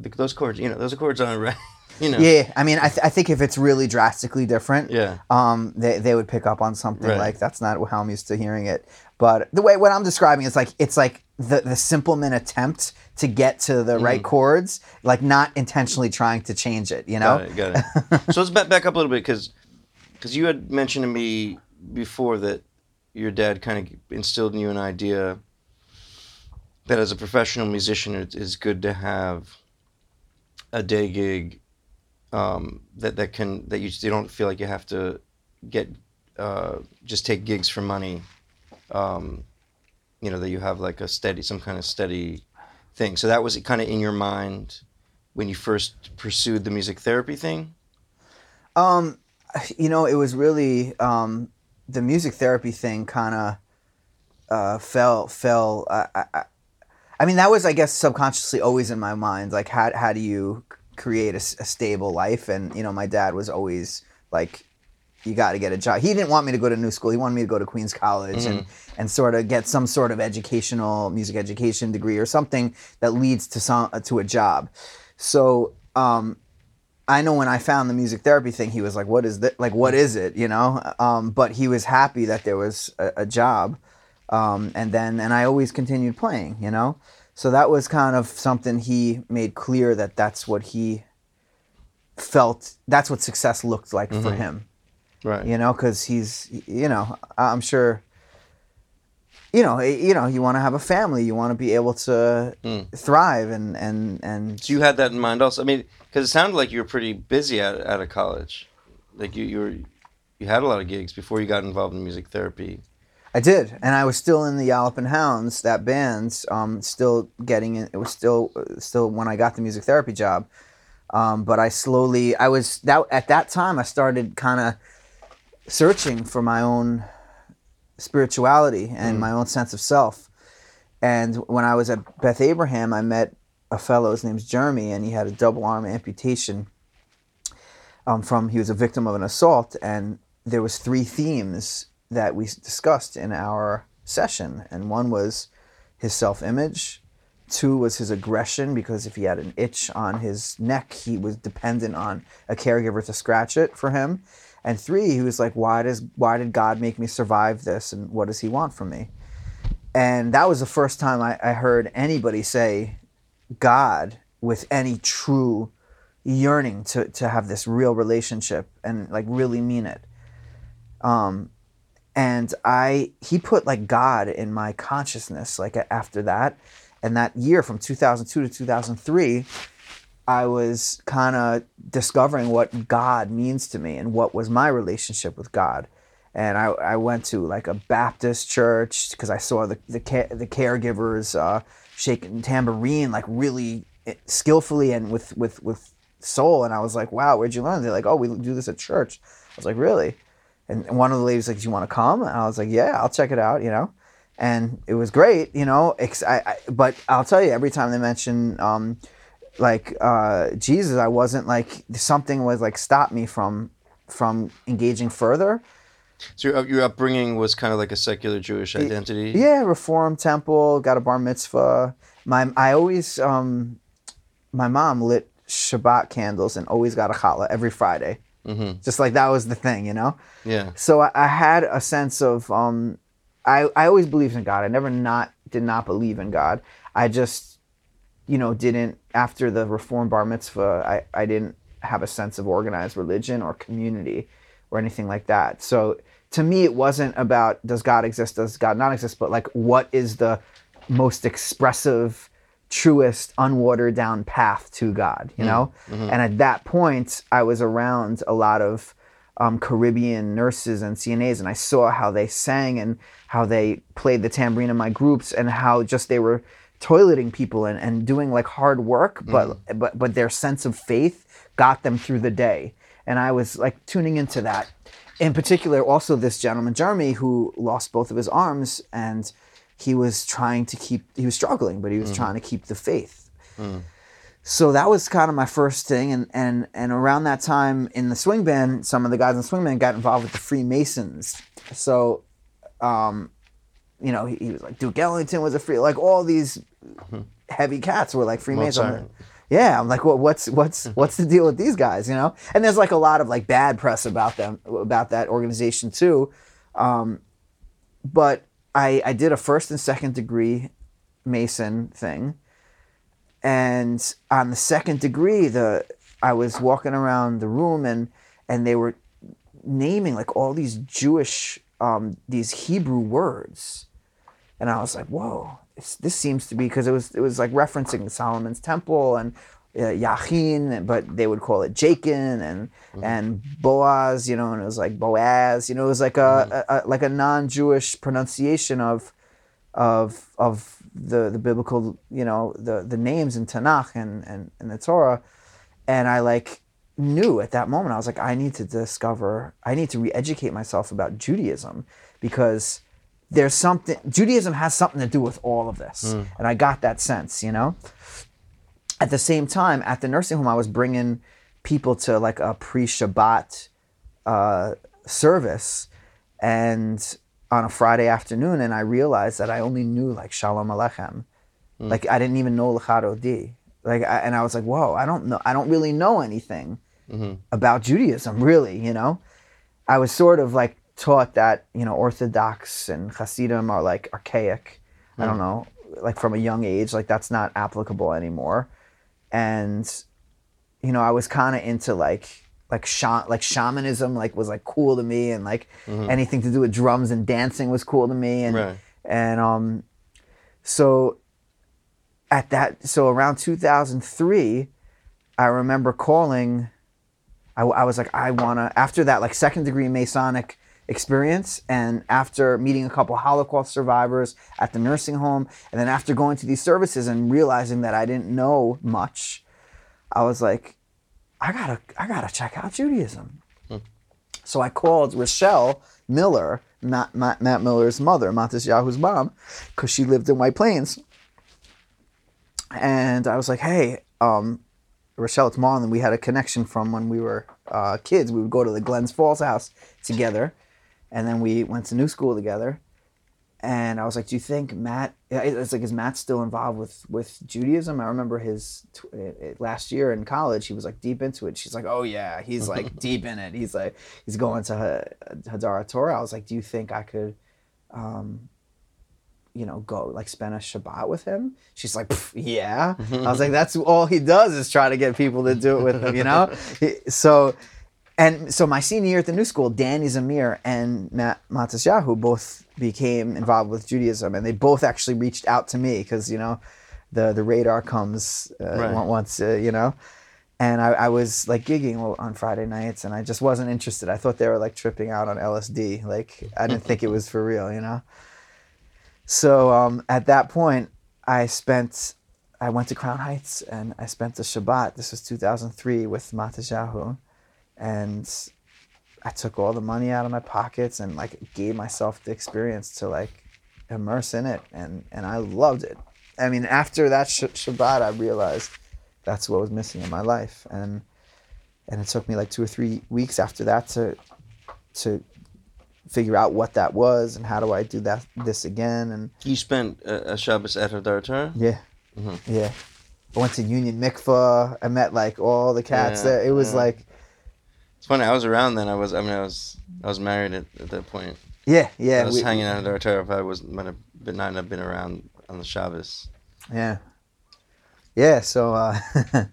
th- those chords, you know, those chords aren't right, you know. yeah i mean I, th- I think if it's really drastically different Yeah. um, they, they would pick up on something Right. like that's not how I'm used to hearing it. But the way what I'm describing is like it's like the the simpleman attempt to get to the right chords, like not intentionally trying to change it. You know? Got it. Got it. so let's back, back up a little bit because because you had mentioned to me before that your dad kind of instilled in you an idea that as a professional musician, it is good to have a day gig um, that that can that you, you don't feel like you have to get uh, just take gigs for money. Um, you know that you have like a steady some kind of steady thing. So that was kind of in your mind when you first pursued the music therapy thing. Um, you know, it was really um, the music therapy thing kind of uh, fell fell. I, I, I- mean, that was I guess subconsciously always in my mind. Like, how how do you create a stable life? And you know, my dad was always like, you got to get a job. He didn't want me to go to new school. He wanted me to go to Queens College and and sort of get some sort of educational music education degree or something that leads to some to a job. So um, I know when I found the music therapy thing, he was like, "What is that? Like, what is it?" You know. Um, but he was happy that there was a, a job, um, and then and I always continued playing. You know, so that was kind of something he made clear that that's what he felt. That's what success looked like for him. Right. You know, because he's you know I'm sure. You know, eh, you know, you want to have a family. You want to be able to thrive, and and and So you had that in mind also. I mean, because it sounded like you were pretty busy out, out of college. Like you, you were, you had a lot of gigs before you got involved in music therapy. I did, and I was still in the Yallopin Hounds, that band. Um, still getting in. It was still, still when I got the music therapy job. Um, but I slowly, I was that at that time. I started kind of searching for my own spirituality and my own sense of self. And when I was at Beth Abraham, I met a fellow. His name's Jeremy, and he had a double arm amputation. Um, from he was a victim of an assault, and there was three themes that we discussed in our session, and one was his self-image. Two was his aggression because if he had an itch on his neck, he was dependent on a caregiver to scratch it for him. And three, he was like, "Why does why did God make me survive this, and what does He want from me?" And that was the first time I, I heard anybody say God with any true yearning to to have this real relationship and like really mean it. Um, and I he put like God in my consciousness like after that, and that year from 2002 to 2003, I was kind of discovering what God means to me and what was my relationship with God. And I, I went to like a Baptist church because I saw the the, the caregivers uh, shaking tambourine like really eh, skillfully and with with with soul. And I was like, wow, where'd you learn? They're like, oh, we do this at church. I was like, really? And one of the ladies was like, do you want to come? And I was like, yeah, I'll check it out, you know. And it was great, you know. Ex- I, I, but I'll tell you, every time they mention um, like uh, Jesus, I wasn't like something was like stop me from from engaging further. So your, your upbringing was kind of like a secular Jewish identity. Yeah, Reform Temple, got a bar mitzvah. My I always um, my mom lit Shabbat candles and always got a challah every Friday. Mm-hmm. Just like that was the thing, you know. Yeah. So I, I had a sense of um, I I always believed in God. I never not did not believe in God. I just you know didn't after the Reform bar mitzvah. I I didn't have a sense of organized religion or community or anything like that. So to me, it wasn't about does God exist, does God not exist, but like what is the most expressive, truest, unwatered down path to God, you mm-hmm. know? Mm-hmm. And at that point, I was around a lot of um, Caribbean nurses and CNAs, and I saw how they sang and how they played the tambourine in my groups, and how just they were toileting people and, and doing like hard work, but mm-hmm. but but their sense of faith got them through the day. And I was like tuning into that. In particular, also this gentleman Jeremy who lost both of his arms, and he was trying to keep he was struggling, but he was trying to keep the faith. So that was kind of my first thing and and and around that time in the swing band some of the guys in the swing band got involved with the freemasons. So um you know he, he was like duke ellington was a free like all these heavy cats were like freemasons. Yeah i'm like well, what's what's what's the deal with these guys you know? And there's like a lot of like bad press about them about that organization too. Um but i i did a first and second degree mason thing. And on the second degree the i was walking around the room and and they were naming like all these jewish um, these hebrew words. And i was like whoa this, this seems to be because it was it was like referencing solomon's temple and uh, Yachin, but they would call it Jachin and mm-hmm. and Boaz, you know, and it was like Boaz, you know, it was like a, mm-hmm. a, a like a non-Jewish pronunciation of of of the the biblical you know the the names in Tanakh and and, and the Torah, and I like knew at that moment I was like I need to discover I need to re-educate myself about Judaism because there's something Judaism has something to do with all of this, mm. and I got that sense, you know. At the same time, at the nursing home, I was bringing people to like a pre-Shabbat uh, service, and on a Friday afternoon, and I realized that I only knew like Shalom Aleichem, hmm. like I didn't even know Lecha Dodi. Like, I, and I was like, whoa, I don't know, I don't really know anything mm-hmm. about Judaism, really, you know. I was sort of like taught that, you know, Orthodox and Hasidim are like archaic. I hmm. don't know, like from a young age, like that's not applicable anymore. And, you know, I was kind of into like, like sha- like shamanism like was like cool to me and like anything to do with drums and dancing was cool to me and Right. and um so at that so around 2003 i remember calling i, I was like i want to after that like second degree masonic experience and after meeting a couple holocaust survivors at the nursing home and then after going to these services and realizing that i didn't know much i was like i gotta i gotta check out judaism so I called Rochelle Miller, Matt, Matt, Matt Miller's mother, Matisyahu's mom, because she lived in White Plains. And I was like, hey, um, Rochelle, it's Marlon. We had a connection from when we were uh, kids. We would go to the Glens Falls house together. And then we went to new school together. And I was like, do you think Matt, it's like, is Matt still involved with, with Judaism? I remember his it- it- last year in college, he was like deep into it. She's like, oh yeah, he's like deep in it. He's like, he's going to Ha- Hadar HaTorah. I was like, do you think I could, um, you know, go like spend a Shabbat with him? She's like, yeah. I was like, that's all he does is try to get people to do it with him, you know? So, and so my senior year at the new school, Danny Zamir and Matt Matisyahu both became involved with Judaism, and they both actually reached out to me because you know, the the radar comes uh, Right. once, uh, you know. And I, I was like gigging on Friday nights, and I just wasn't interested. I thought they were like tripping out on LSD. Like I didn't think it was for real, you know. So um, at that point, I spent, I went to Crown Heights and I spent the Shabbat. This was 2003 with Matisyahu, and I took all the money out of my pockets and like gave myself the experience to like immerse in it, and and I loved it. I mean, after that sh- Shabbat, I realized that's what was missing in my life, and and it took me like two or three weeks after that to to figure out what that was and how do I do that this again and You spent a, a Shabbos at Hadar Torah? yeah mm-hmm. yeah I went to Union Mikvah I met like all the cats Yeah, there it was yeah. like It's funny. I was around then. I was. I mean, I was. I was married at, at that point. yeah yeah I was we- hanging out at Torah. If I was might have been not have been around on the Shabbos. Yeah. Yeah, so uh,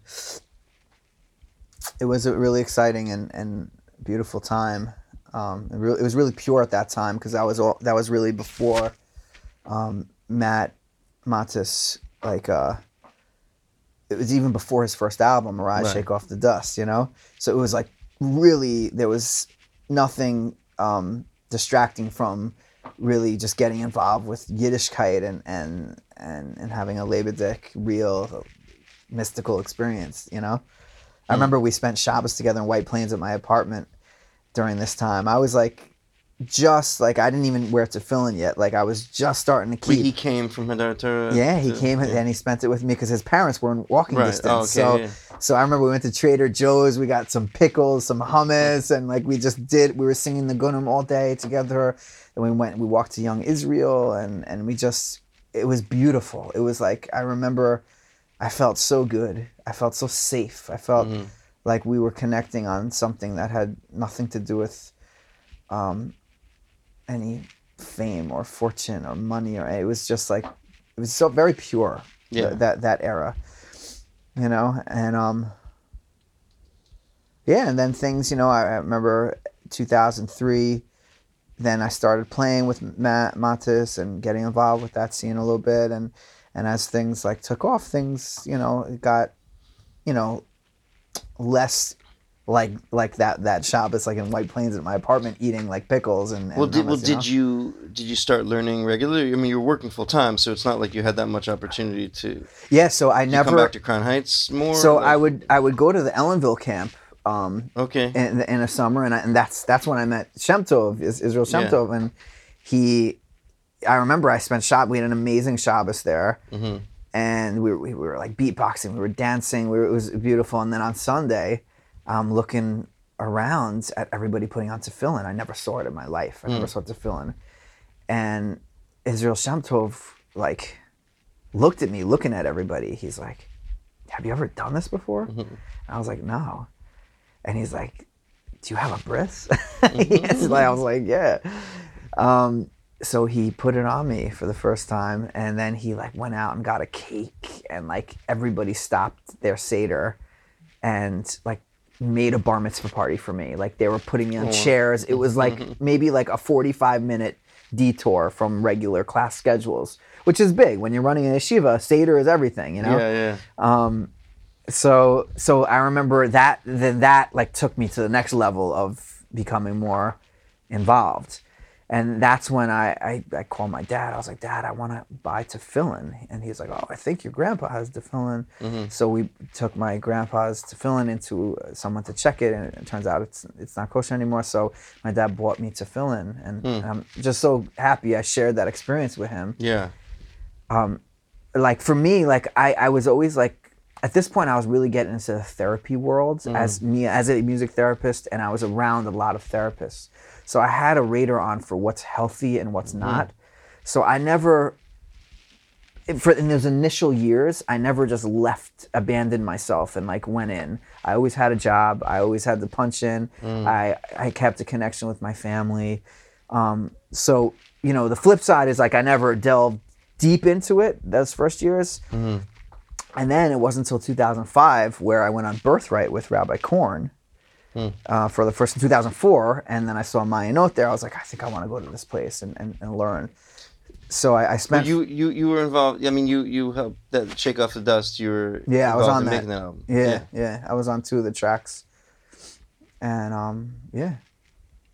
it was a really exciting and, and beautiful time. Um, it, really, it was really pure at that time because that was all that was really before um, Matt Matis like uh, it was even before his first album, Arise, Right. Shake Off the Dust, you know. So it was like really there was nothing um, distracting from really just getting involved with Yiddishkeit and and and, and having a Lebedik real mystical experience, you know. I remember we spent Shabbos together in White Plains at my apartment during this time. I was like just like I didn't even wear it to fill in yet. Like I was just starting to keep he came from Torah. yeah, he to- came yeah. and he spent it with me because his parents were in walking Right. distance. Oh, okay, so, yeah. so I remember we went to Trader Joe's. We got some pickles, some hummus, and like we just did. We were singing the Gunim all day together. And we went. We walked to Young Israel, and and we just. It was beautiful. It was like I remember. I felt so good. I felt so safe. I felt Mm-hmm. like we were connecting on something that had nothing to do with um, any fame or fortune or money or it was just like it was so very pure th- Yeah. that that era you know and um yeah and then things you know i, I remember 2003 then i started playing with matt matis and getting involved with that scene a little bit and and as things like took off things you know it got you know less like like that that shop. Shabbos like in White Plains at my apartment eating like pickles and, and Well, did, well, hummus, you know? did you did you start learning regularly? I mean, you were working full time, so it's not like you had that much opportunity to yeah so I never come back to Crown Heights more. so Like- I would I would go to the Ellenville camp um Okay. in, in a summer and I, and that's that's when I met Shemtov, Israel Shemtov, Yeah. And he I remember I spent shop we had an amazing Shabbos there Mhm. and we were, we were like beatboxing we were dancing we were, it was beautiful and then on Sunday I'm looking around at everybody putting on tefillin. I never saw it in my life. I never mm. saw tefillin. And Israel Shem Tov like looked at me looking at everybody. He's like have you ever done this before? And I was like no. And he's like, "Do you have a bris?" yes, mm-hmm. like I was like, "Yeah." Um, so he put it on me for the first time, and then he like went out and got a cake, and like everybody stopped their seder, and like made a bar mitzvah party for me. Like they were putting me on chairs. It was like maybe like a forty-five minute detour from regular class schedules, which is big when you're running a yeshiva. Seder is everything, you know Yeah, yeah. Um, so so I remember that then that like took me to the next level of becoming more involved. And that's when I, I, I called my dad. I was like, Dad, I want to buy tefillin. And he's like, Oh, I think your grandpa has tefillin. So we took my grandpa's tefillin into uh, someone to check it, and it turns out it's it's not kosher anymore. So my dad bought me tefillin, and, and I'm just so happy I shared that experience with him Yeah. Um, like for me like I, I was always like at this point i was really getting into the therapy world as me as a music therapist and i was around a lot of therapists so i had a radar on for what's healthy and what's mm-hmm. not. So i never for in those initial years i never just left abandoned myself and like went in. I always had a job. I always had the punch in. Mm. I i kept a connection with my family. Um, so you know the flip side is like i never delved deep into it those first years. Mm-hmm. And then it wasn't until 2005 where i went on birthright with rabbi korn uh, for the first in 2004 and then i saw Mayanot there i was like i think i want to go to this place and, and, and learn so i, I spent You you you were involved. I mean, you you helped that shake off the dust. You were Yeah, I was on that. that album. yeah, yeah i was on two of the tracks and um yeah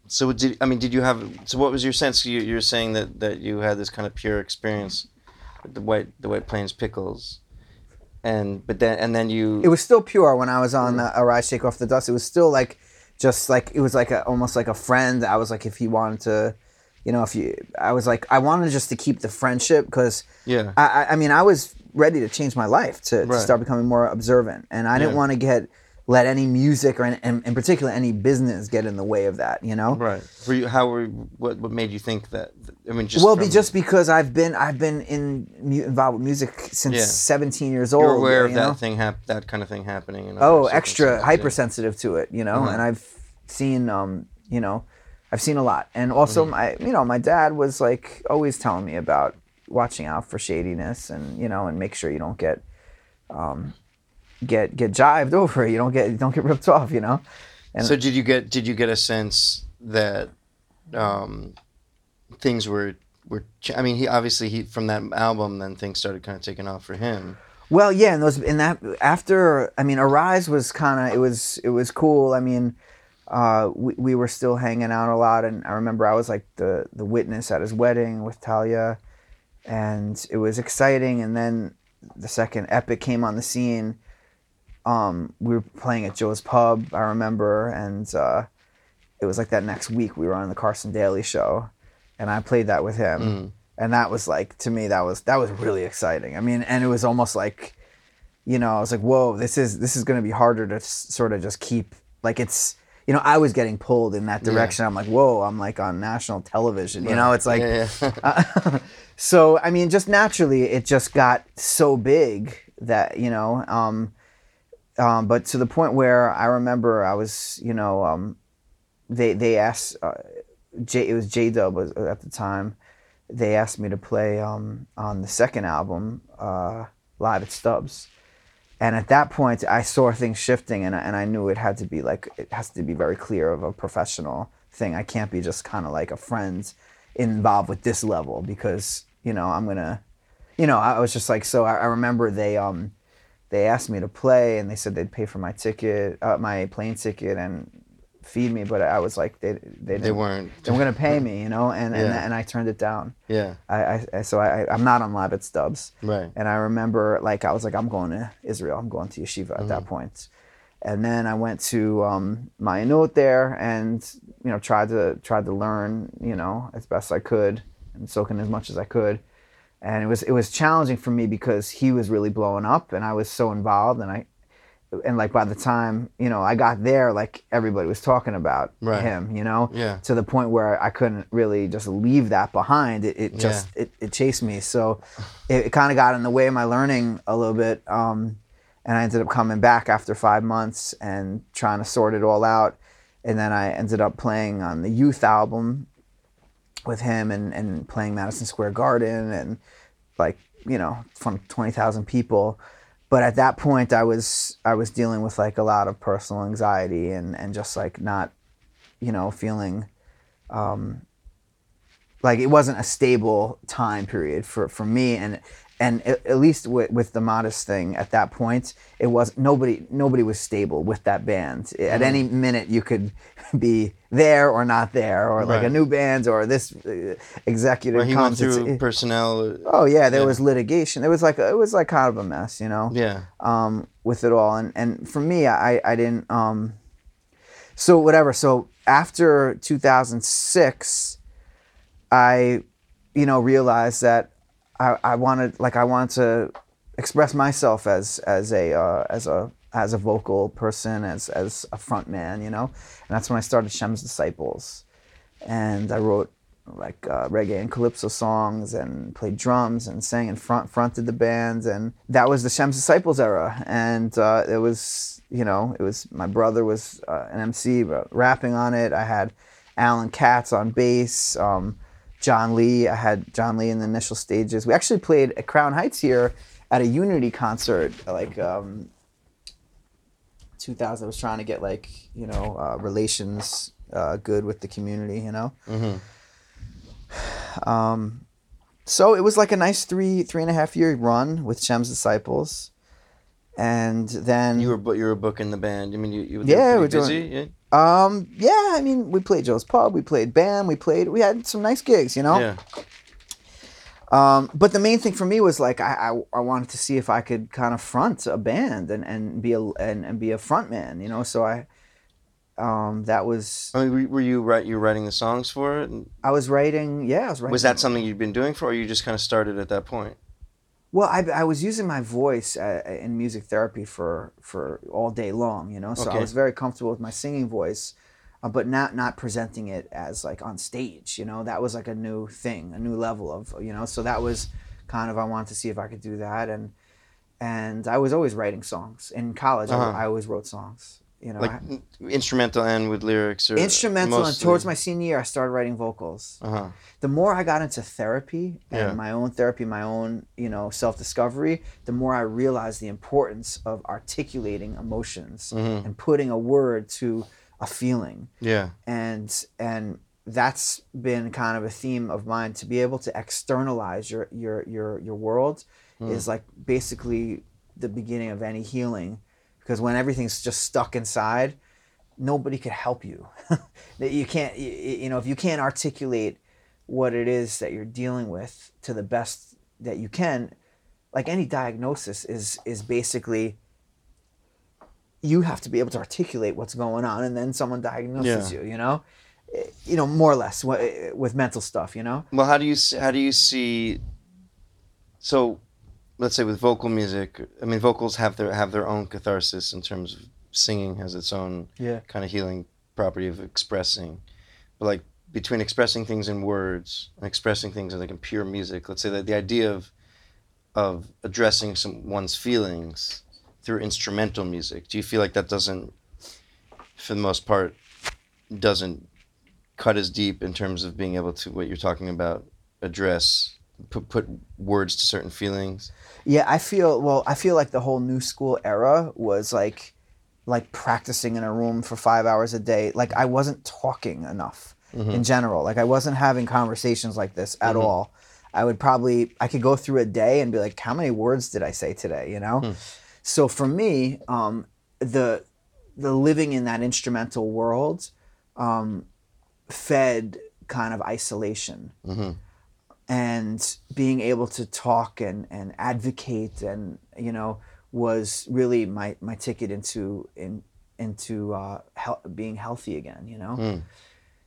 So did I mean? Did you have? So what was your sense? You you're saying that that you had this kind of pure experience with the white the White Plains pickles, and but then and then you it was still pure when I was on the Arise Shake Off the Dust. It was still like, just like it was like a, almost like a friend. I was like, if he wanted to, you know, if you, I was like, I wanted just to keep the friendship because, Yeah. I, I, mean, I was ready to change my life to, to Right. start becoming more observant, and I didn't Yeah. want to get let any music or in, in, in particular any business get in the way of that. You know, right. For you, how were what what made you think that? I mean, just well, be just because I've been I've been in involved with music since Yeah. 17 years old. you're aware of you that thing hap- that kind of thing happening. In oh extra hypersensitive to it you know Uh-huh. and i've seen um you know i've seen a lot and also Mm-hmm. my you know my dad was like always telling me about watching out for shadiness and you know and make sure you don't get um get get jived over you don't get you don't get ripped off you know Yeah. So did you get did you get a sense that um, things were were? I mean, he obviously he from that album then things started kind of taking off for him. Well, yeah, and those in that after I mean, Arise was kind of it was it was cool. I mean, uh, we we were still hanging out a lot, and I remember I was like the the witness at his wedding with Talia, and it was exciting. And then the second Epic came on the scene. Um, we were playing at Joe's Pub, I remember, and uh, it was like that next week we were on the Carson Daly show, and I played that with him. And that was like to me that was that was really exciting. I mean and it was almost like you know i was like whoa this is this is going to be harder to s- sort of just keep like it's you know i was getting pulled in that direction. I'm like whoa i'm like on national television you know? It's like yeah, yeah. uh, so I mean, just naturally, it just got so big that you know, um, um, but to the point where I remember I was, you know, um, they they asked uh, J, it was J Dub at the time. They asked me to play um, on the second album, uh, live at Stubbs, and at that point, I saw things shifting, and I, and I knew it had to be like it has to be very clear of a professional thing. I can't be just kind of like a friend involved with this level because you know I'm gonna, you know, I was just like so. I, I remember they um they asked me to play, and they said they'd pay for my ticket, uh, my plane ticket, and feed me, but I was like they they They weren't. they were gonna pay me, you know, and and, Yeah. and I turned it down. Yeah. I, I so I I'm not on live at Stubbs. Right. And I remember like I was like I'm going to Israel. I'm going to yeshiva at that point. And then I went to um, Mayanot there and you know tried to tried to learn you know as best I could and soak in as much as I could. And it was it was challenging for me because he was really blowing up and I was so involved and I and like by the time you know I got there like everybody was talking about Right. him you know Yeah. to the point where I couldn't really just leave that behind. It, it just it, it chased me. So it, it kind of got in the way of my learning a little bit. Um, and I ended up coming back after five months and trying to sort it all out. And then I ended up playing on the youth album with him and, and playing Madison Square Garden and like you know from twenty thousand people. But at that point, I was I was dealing with like a lot of personal anxiety and and just like not, you know, feeling. Um, like it wasn't a stable time period for, for me and and at, least with, with the modest thing at that point it was nobody nobody was stable with that band at any minute you could be there or not there or like a new band or this uh, executive he went through personnel. oh yeah there Yeah. was litigation it was like it was like kind of a mess you know Yeah. um, with it all. And and for me, I I didn't. Um, so whatever. So after 2006, I, you know, realized that I, I wanted like I wanted to express myself as as a uh, as a as a vocal person as as a front man, you know, and that's when I started Shem's Disciples, and I wrote like uh, reggae and calypso songs and played drums and sang and front fronted the band. And that was the Shem's Disciples era. And uh, it was you know it was my brother was uh, an MC rapping on it. I had Alan Katz on bass. Um, John Lee I had John Lee in the initial stages we actually played at Crown Heights here at a Unity concert like um, 2000 I was trying to get like you know uh, relations uh, good with the community you know um, so it was like a nice three three and a half year run with Shem's Disciples, and then You were you were booking the band. I mean, you, you were Yeah, we're busy. doing- yeah. Um yeah I mean we played Joe's Pub we played Bam we played we had some nice gigs you know Yeah. um but the main thing for me was like I I, I wanted to see if I could kind of front a band and and be a and, and be a front man you know so I um that was I mean, were, you write you were writing the songs for it? I was writing yeah I was writing was that something you'd been doing for, or you just kind of started at that point? Well, I, I was using my voice uh, in music therapy for, for all day long, you know. So I was very comfortable with my singing voice, uh, but not not presenting it as like on stage. You know, that was like a new thing, a new level of you know. So that was kind of I wanted to see if I could do that, and and I was always writing songs in college. Uh-huh. I, I always wrote songs. You know, Like I- instrumental and with lyrics, or instrumental. And towards my senior year, I started writing vocals. Uh huh. the more I got into therapy and Yeah. my own therapy, my own, you know, self discovery, the more I realized the importance of articulating emotions Mhm. and putting a word to a feeling. Yeah. And and that's been kind of a theme of mine to be able to externalize your your your your world is like basically the beginning of any healing because when everything's just stuck inside nobody could help you that you can't you, you know if you can't articulate what it is that you're dealing with to the best that you can like any diagnosis is is basically you have to be able to articulate what's going on and then someone diagnoses Yeah. you you know Eh, you know more or less eh, with mental stuff you know Well, how do you how do you see? So, let's say with vocal music, I mean, vocals have their have their own catharsis in terms of singing has its own yeah kind of healing property of expressing, but like between expressing things in words and expressing things in like in pure music, let's say that the idea of of addressing some one's feelings through instrumental music, do you feel like that doesn't, for the most part, doesn't cut as deep in terms of being able to what you're talking about address put put words to certain feelings? Yeah, I feel well. I feel like the whole new school era was like, like practicing in a room for five hours a day. Like I wasn't talking enough in general. Like I wasn't having conversations like this at all. I would probably I could go through a day and be like, how many words did I say today? You know. So for me, um, the the living in that instrumental world um, fed kind of isolation Mm-hmm. And being able to talk and, and advocate and you know was really my, my ticket into in, into uh, hel- being healthy again you know Mm.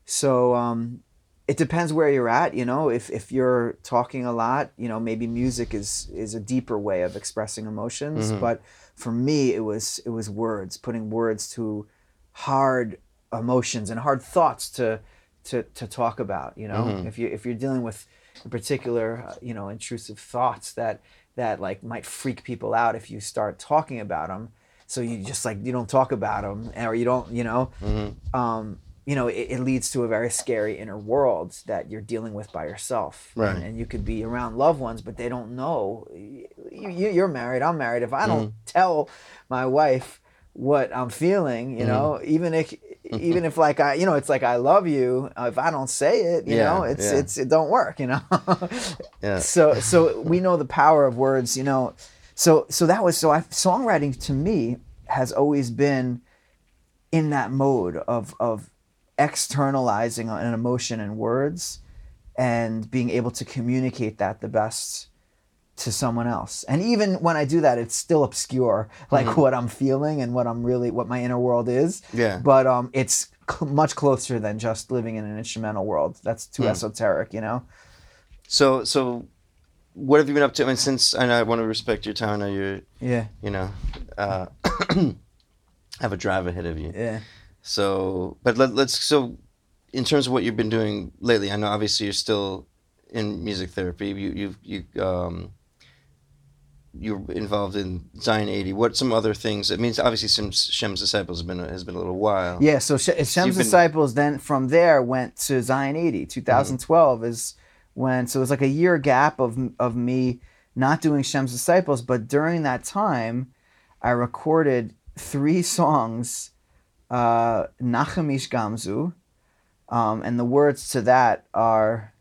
so um, it depends where you're at you know if, if you're talking a lot you know maybe music is is a deeper way of expressing emotions Mhm. but for me it was it was words putting words to hard emotions and hard thoughts to to, to talk about you know Mhm. if you if you're dealing with in particular uh, you know intrusive thoughts that that like might freak people out if you start talking about them. So you just like you don't talk about them, or you don't, you know, Mm-hmm. um, you know, it, it leads to a very scary inner world that you're dealing with by yourself. Right. And, and you could be around loved ones, but they don't know. You, you're married. I'm married. If I don't Mm-hmm. tell my wife what I'm feeling, you know, Mm-hmm. even if even if like I, you know, it's like I love you. uh, If I don't say it, you Yeah, know, it's yeah. it's it don't work, you know. Yeah. So so we know the power of words, you know. So so that was so I songwriting to me has always been in that mode of of externalizing an emotion in words and being able to communicate that the best to someone else. And even when I do that, it's still obscure, like what I'm feeling and what I'm really, what my inner world is. Yeah. But um, it's cl- much closer than just living in an instrumental world. That's too esoteric, you know. So so, what have you been up to? I mean, since I know I want to respect your time. I know you're Yeah, you know, uh, have a drive ahead of you. yeah, So, but let, let's so, in terms of what you've been doing lately, I know obviously you're still in music therapy. You you you um. You're involved in Zion 80. What some other things? It means obviously some Shem's disciples has been a, has been a little while. yeah. So Sh- Shem's you've been- disciples then from there went to Zion 80. 2012 is when so it was like a year gap of of me not doing Shem's disciples, but during that time, I recorded three songs, uh, Nachum Ish Gamzu, um, and the words to that are,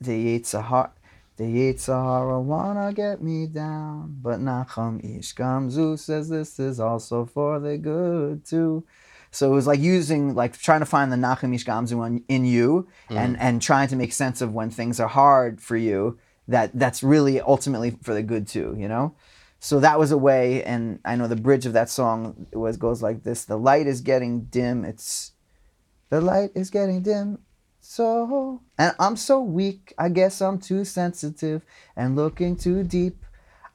the Yetzer Hara, the Yetzer Hara wanna get me down, but Nachum Ish Gamzu says this is also for the good too. So it was like using, like trying to find the Nachum Ish Gamzu in, you, mm-hmm. and and trying to make sense of when things are hard for you. That that's really ultimately for the good too, you know. So that was a way, and I know the bridge of that song was goes like this: The light is getting dim. It's the light is getting dim. So and I'm so weak. I guess I'm too sensitive and looking too deep.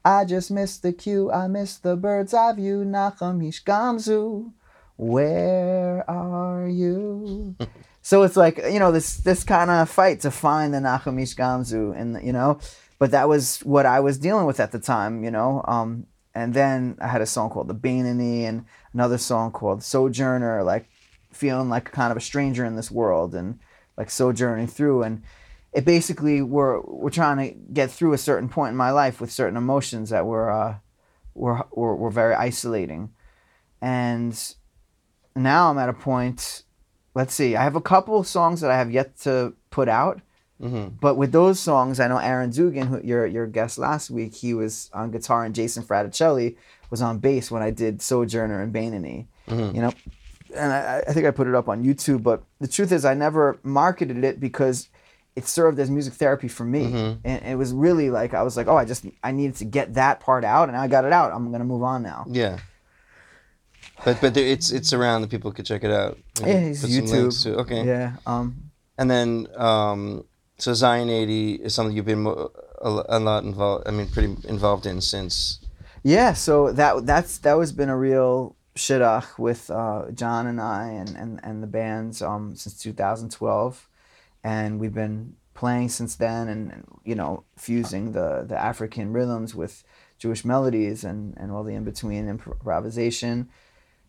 I just missed the cue. I missed the bird's eye view. Nachum Gamzu, where are you? so it's like you know this this kind of fight to find the Nachum Gamzu, and you know, but that was what I was dealing with at the time, you know. Um, and then I had a song called The Beinoni and another song called Sojourner, like feeling like kind of a stranger in this world and like sojourning through. And it basically we're we're trying to get through a certain point in my life with certain emotions that were uh were were, were very isolating. And now i'm at a point let's see i have a couple of songs that i have yet to put out. Hmm but with those songs i know aaron dugan who your your guest last week he was on guitar and jason fraticelli was on bass when i did sojourner and beinoni Mhm. you know and I, I think I put it up on YouTube, but the truth is I never marketed it because it served as music therapy for me. Mhm. And it was really like I was like, oh, I just I needed to get that part out, and I got it out. I'm gonna move on now. Yeah. But but there, it's it's around that people could check it out. Yeah, it's put some links YouTube. to- okay. Yeah. Um. And then um, so Zion 80 is something you've been a, a lot involved. I mean, pretty involved in since. Yeah. So that that's that was been a real shidduch with uh, John and I and, and, and the bands um, since 2012, and we've been playing since then, and, and you know fusing the the African rhythms with Jewish melodies and, and all the in between improvisation.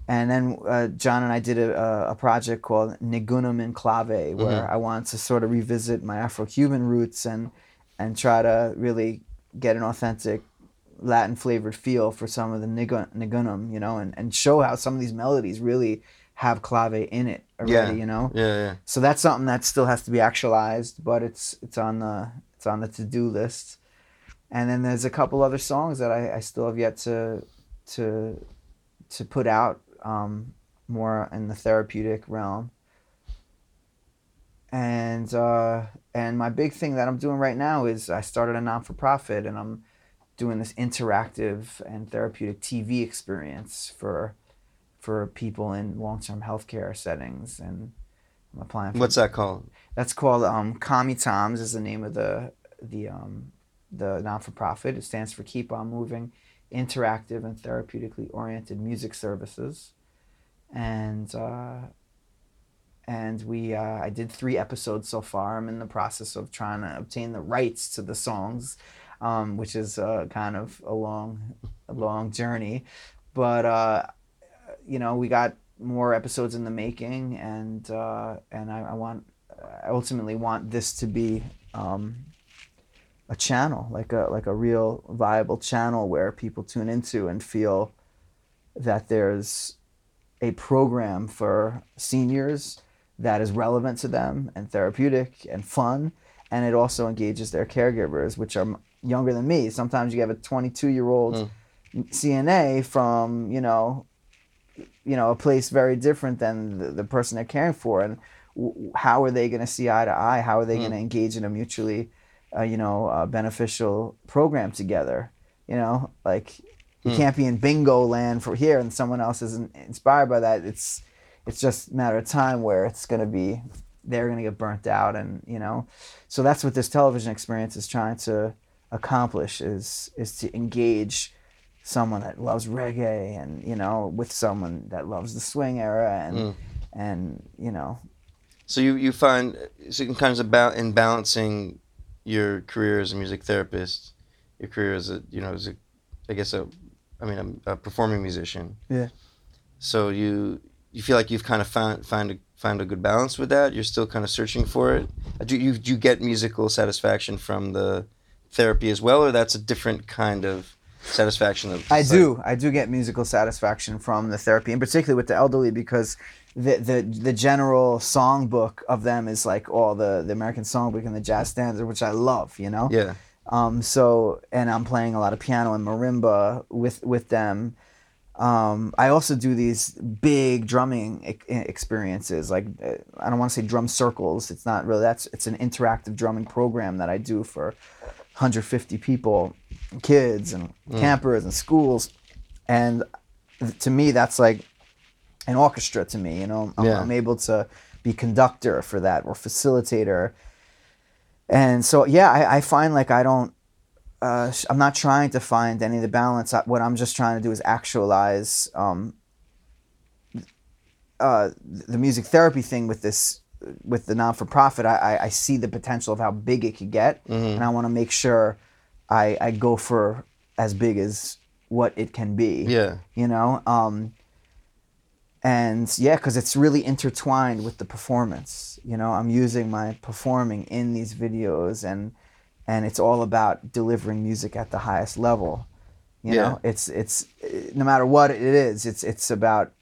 And then uh, John and I did a, a- project called Nigunim in Clave, where I wanted to sort of revisit my Afro-Cuban roots and and try to really get an authentic Latin flavored feel for some of the nigun, nigunim, you know, and, and show how some of these melodies really have clave in it already, Yeah. you know. Yeah, yeah. So that's something that still has to be actualized, but it's it's on the it's on the to do list. And then there's a couple other songs that I, I still have yet to to to put out um, more in the therapeutic realm. And uh, and my big thing that I'm doing right now is I started a non for profit and I'm doing this interactive and therapeutic TV experience for for people in long term healthcare settings and I'm applying for What's that called? that's called um, Komitoms is the name of the the um, the non for profit. It stands for Keep On Moving, interactive and therapeutically oriented music services, and uh, and we uh, I did three episodes so far. I'm in the process of trying to obtain the rights to the songs. Um, which is uh, kind of a long, a long journey. But uh, you know, we got more episodes in the making, and uh, and I, I want, I ultimately want this to be um, a channel, like a like a real viable channel where people tune into and feel that there's a program for seniors that is relevant to them and therapeutic and fun and it also engages their caregivers which are younger than me. Sometimes you have a 22 year old cna from you know you know a place very different than the, the person they're caring for. And w- how are they going to see eye to eye? How are they going to engage in a mutually uh, you know uh, beneficial program together? You know like you can't be in bingo land for here and someone else isn't inspired by that. It's it's just a matter of time where it's going to be they're going to get burnt out and you know. So that's what this television experience is trying to accomplish is is to engage someone that loves reggae and you know with someone that loves the swing era and hmm. and you know So you, you find so in kind of about in balancing your career as a music therapist, your career as a you know as a I guess a I mean a, a performing musician. Yeah. So you you feel like you've kind of found find a, found a good balance with that. You're still kind of searching for it. Do you do you get musical satisfaction from the therapy as well, or that's a different kind of satisfaction? Of I like- do. I do get musical satisfaction from the therapy, and particularly with the elderly, because the the the general songbook of them is like all the the American songbook and the jazz standard, which I love. You know. Yeah. Um. So, and I'm playing a lot of piano and marimba with with them. Um, I also do these big drumming e- experiences. Like uh, I don't want to say drum circles. It's not really. That's it's an interactive drumming program that I do for 150 people, kids and campers and schools, and to me that's like an orchestra to me. You know, I'm, Yeah. I'm able to be conductor for that or facilitator. And so yeah, I, I find like I don't. Uh, I'm not trying to find any of the balance. What I'm just trying to do is actualize um, uh, the music therapy thing with this with the non for profit. I, I, I see the potential of how big it could get, and I want to make sure I, I go for as big as what it can be Yeah. you know um and yeah because it's really intertwined with the performance you know i'm using my performing in these videos and and it's all about delivering music at the highest level you Yeah. know it's it's no matter what it is it's it's about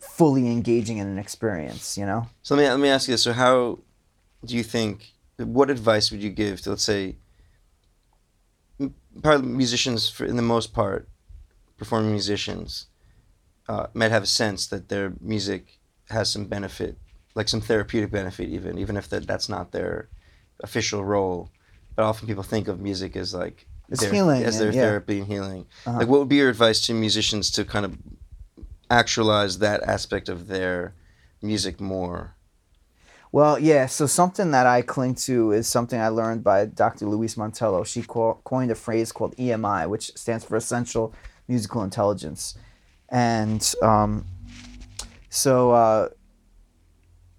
fully engaging in an experience you know So let me let me ask you this: So how do you think? What advice would you give to let's say, probably musicians for in the most part, performing musicians, uh, might have a sense that their music has some benefit, like some therapeutic benefit, even even if that that's not their official role. But often people think of music as like It's their- healing as and- their yeah. therapy and healing. Uh-huh. Like, what would be your advice to musicians to kind of actualize that aspect of their music more? Well, yeah. So something that I cling to is something I learned by Dr. Louise Montello. She co- coined a phrase called EMI, which stands for Essential Musical Intelligence, and um, so uh,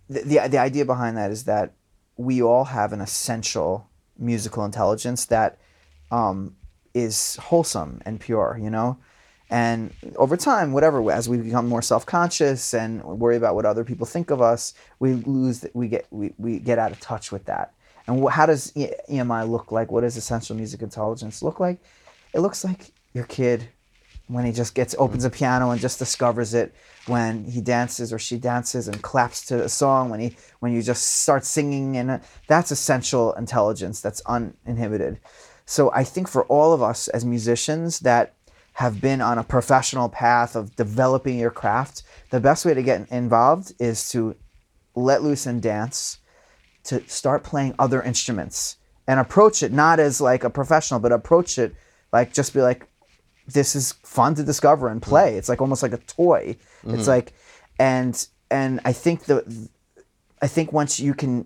the, the the idea behind that is that we all have an essential musical intelligence that um, is wholesome and pure. You know. And over time, whatever, as we become more self-conscious and worry about what other people think of us, we lose, we get, we, we get out of touch with that. And wh- how does EMI look like? What does essential music intelligence look like? It looks like your kid when he just gets opens a piano and just discovers it when he dances or she dances and claps to a song when he when you just start singing and uh, that's essential intelligence that's uninhibited so i think for all of us as musicians that have been on a professional path of developing your craft the best way to get involved is to let loose and dance to start playing other instruments and approach it not as like a professional but approach it like just be like this is fun to discover and play. It's like almost like a toy. It's like and and i think the i think once you can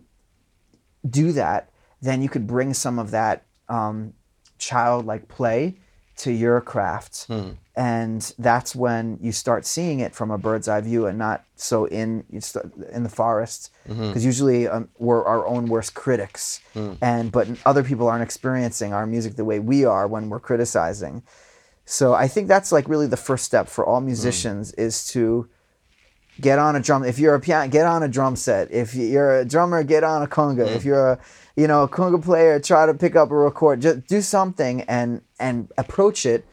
do that then you could bring some of that um, childlike play to your craft. Hmm. And that's when you start seeing it from a bird's eye view and not so in in the forest because mm-hmm. usually um, we're our own worst critics hmm. and but other people aren't experiencing our music the way we are when we're criticizing so i think that's like really the first step for all musicians hmm. is to get on a drum. If you're a piano, get on a drum set. If you're a drummer, get on a conga. If you're a you know a conga player, try to pick up a record. Just do something and and approach it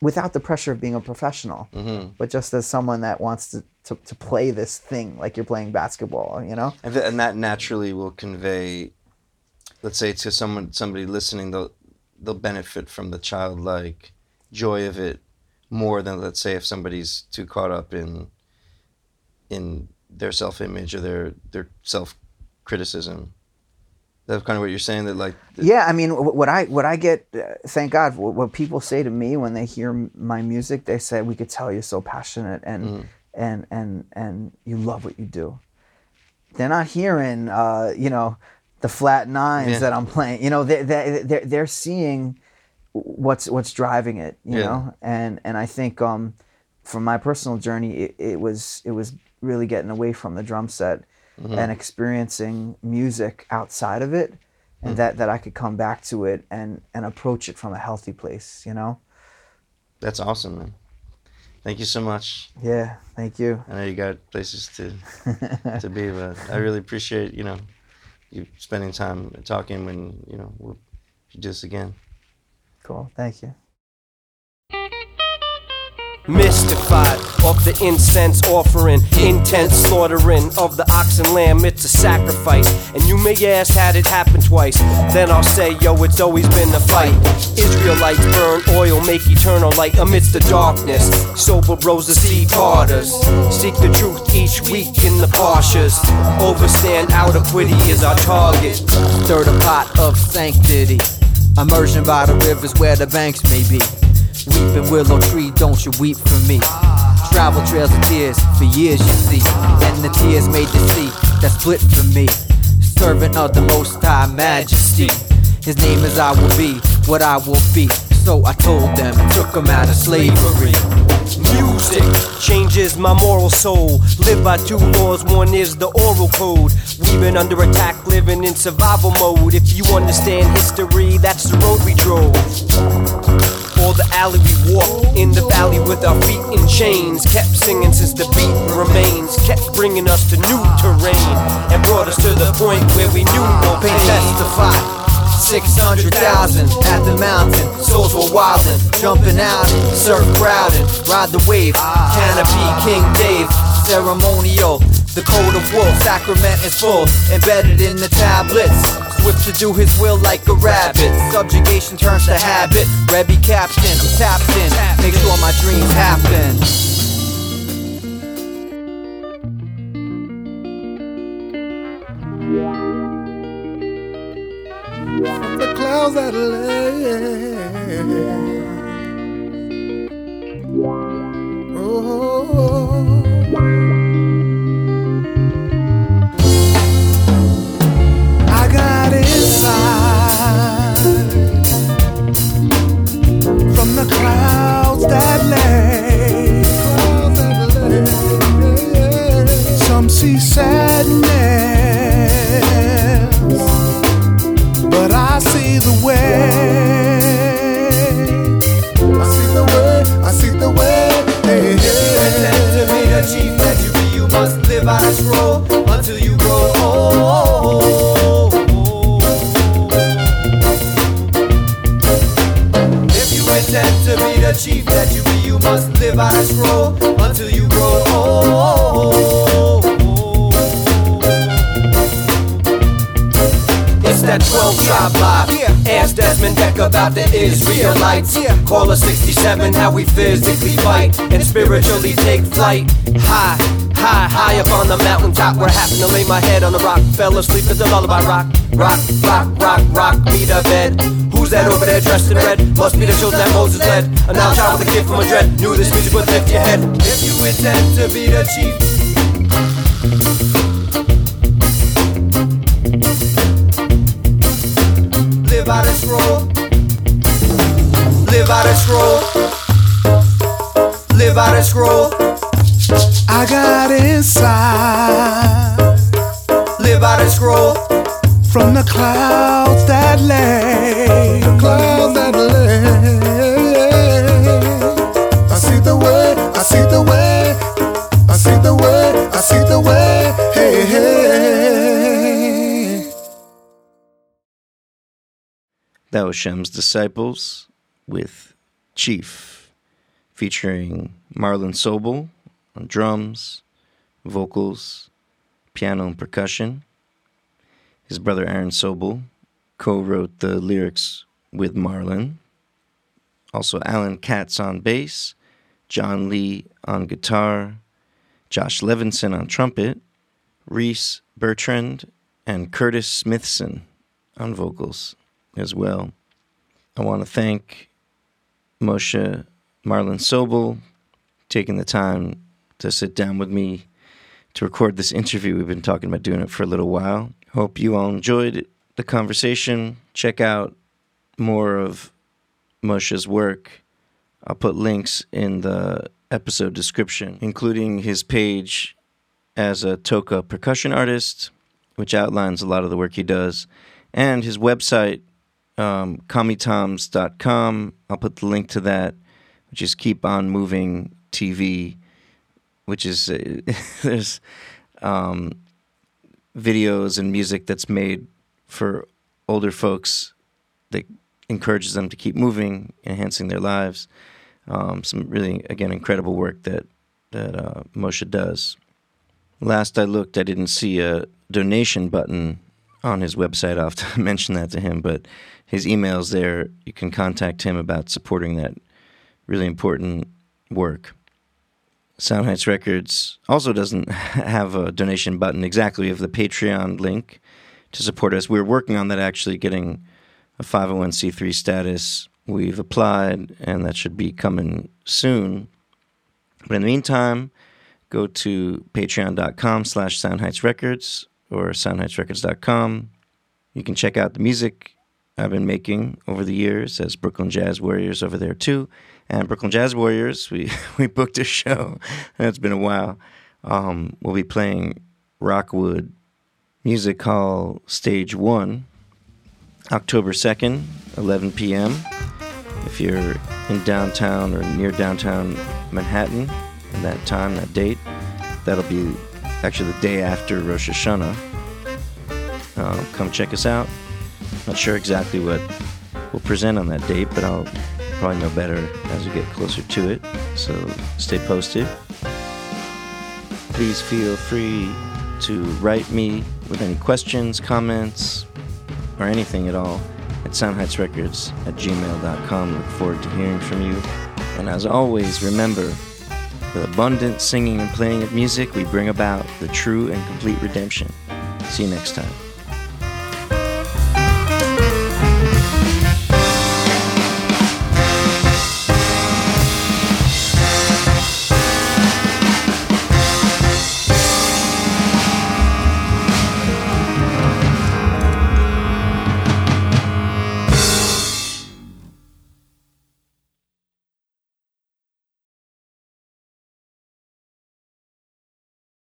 without the pressure of being a professional, mm-hmm. but just as someone that wants to, to to play this thing like you're playing basketball. You know. And, th- and that naturally will convey, let's say to someone, somebody listening, they'll they'll benefit from the childlike joy of it more than let's say if somebody's too caught up in in their self image or their their self criticism. That's kind of what you're saying. That like Yeah, I mean, what I what I get, uh, thank God, wh- what people say to me when they hear my music, they say, "We could tell you're so passionate and and and and you love what you do." They're not hearing, uh, you know, the flat nines Yeah. that I'm playing. You know, they they they're, they're seeing what's what's driving it. You Yeah. know, and and I think um, from my personal journey, it, it was it was really getting away from the drum set Mm-hmm. and experiencing music outside of it, and mm. that that I could come back to it and and approach it from a healthy place. You know. that's awesome, man. Thank you so much. Yeah. Thank you. I know you got places to to be, but I really appreciate you know you spending time talking when you know we'll do this again. Cool. Thank you. Mystified off the incense offering, intense slaughtering of the ox and lamb, it's a sacrifice. And you may ask, had it happen twice? Then I'll say, yo, it's always been a fight. Israelites burn oil, make eternal light amidst the darkness. Sober bros to see tartars. Seek the truth each week in the pashas. Overstand out of equity is our target. Stir the pot of sanctity. Immersion by the rivers where the banks may be. Weeping willow tree, don't you weep for me. Travel trails of tears for years, you see. And the tears made the sea that split for me. Servant of the Most High Majesty. His name is I will be what I will be. So I told them, took them out of slavery. Music changes my moral soul. Live by two laws, one is the oral code. We've been under attack, living in survival mode. If you understand history, that's the road we drove. Or the alley we walked in the valley with our feet in chains. Kept singing since the beat remains. Kept bringing us to new terrain. And brought us to the point where we knew no pain. Testify. 600,000 at the mountain, souls were wildin', jumping out, surf crowding, ride the wave, canopy, King Dave, ceremonial, the code of wolf, sacrament is full, embedded in the tablets, swift to do his will like a rabbit, subjugation turns to habit, Rebbe captain, I'm tapped in, make sure my dreams happen. That lay. 12 tribe live. Ask Desmond Dekker about the Israelites. Call us 67, how we physically fight and spiritually take flight. High, high, high up on the mountaintop where I happen to lay my head on the rock. Fell asleep as the lullaby rock. Rock, rock, rock, rock me to bed. Who's that over there dressed in red? Must be the children that Moses led. A now child with a kid from a dread. Knew this music would lift your head. If you intend to be the chief. Rule. Live out and scroll. Live out and scroll. I got inside Live out and scroll. from the clouds that lay. The clouds that lay. That was Shem's Disciples with Chief, featuring Marlon Sobel on drums, vocals, piano, and percussion. His brother Aaron Sobel co wrote the lyrics with Marlon. Also, Alan Katz on bass, John Lee on guitar, Josh Levinson on trumpet, Reese Bertrand, and Curtis Smithson on vocals as well. I want to thank Moshe Marlon Sobel taking the time to sit down with me to record this interview. We've been talking about doing it for a little while. Hope you all enjoyed the conversation. Check out more of Moshe's work. I'll put links in the episode description, including his page as a Toca percussion artist, which outlines a lot of the work he does, and his website, um, comitoms.com. I'll put the link to that, which is Keep On Moving TV, which is uh, there's um, videos and music that's made for older folks that encourages them to keep moving, enhancing their lives. Um, some really, again, incredible work that that uh, Moshe does. Last I looked, I didn't see a donation button on his website. I'll have to mention that to him, but his email's there. You can contact him about supporting that really important work. Sound Heights Records also doesn't have a donation button exactly. We have the Patreon link to support us. We're working on that actually, getting a 501c3 status. We've applied, and that should be coming soon. But in the meantime, go to patreon.com slash soundheightsrecords or soundheightsrecords.com. You can check out the music I've been making over the years as Brooklyn Jazz Warriors over there too. And Brooklyn Jazz Warriors, we, we booked a show, and it's been a while. Um, we'll be playing Rockwood Music Hall Stage 1, October 2nd, 11 p.m. If you're in downtown or near downtown Manhattan at that time, that date, that'll be actually the day after Rosh Hashanah. Uh, come check us out. Not sure exactly what we'll present on that date, but I'll probably know better as we get closer to it. So stay posted. Please feel free to write me with any questions, comments, or anything at all at soundheightsrecords at gmail.com. Look forward to hearing from you. And as always, remember, with abundant singing and playing of music, we bring about the true and complete redemption. See you next time.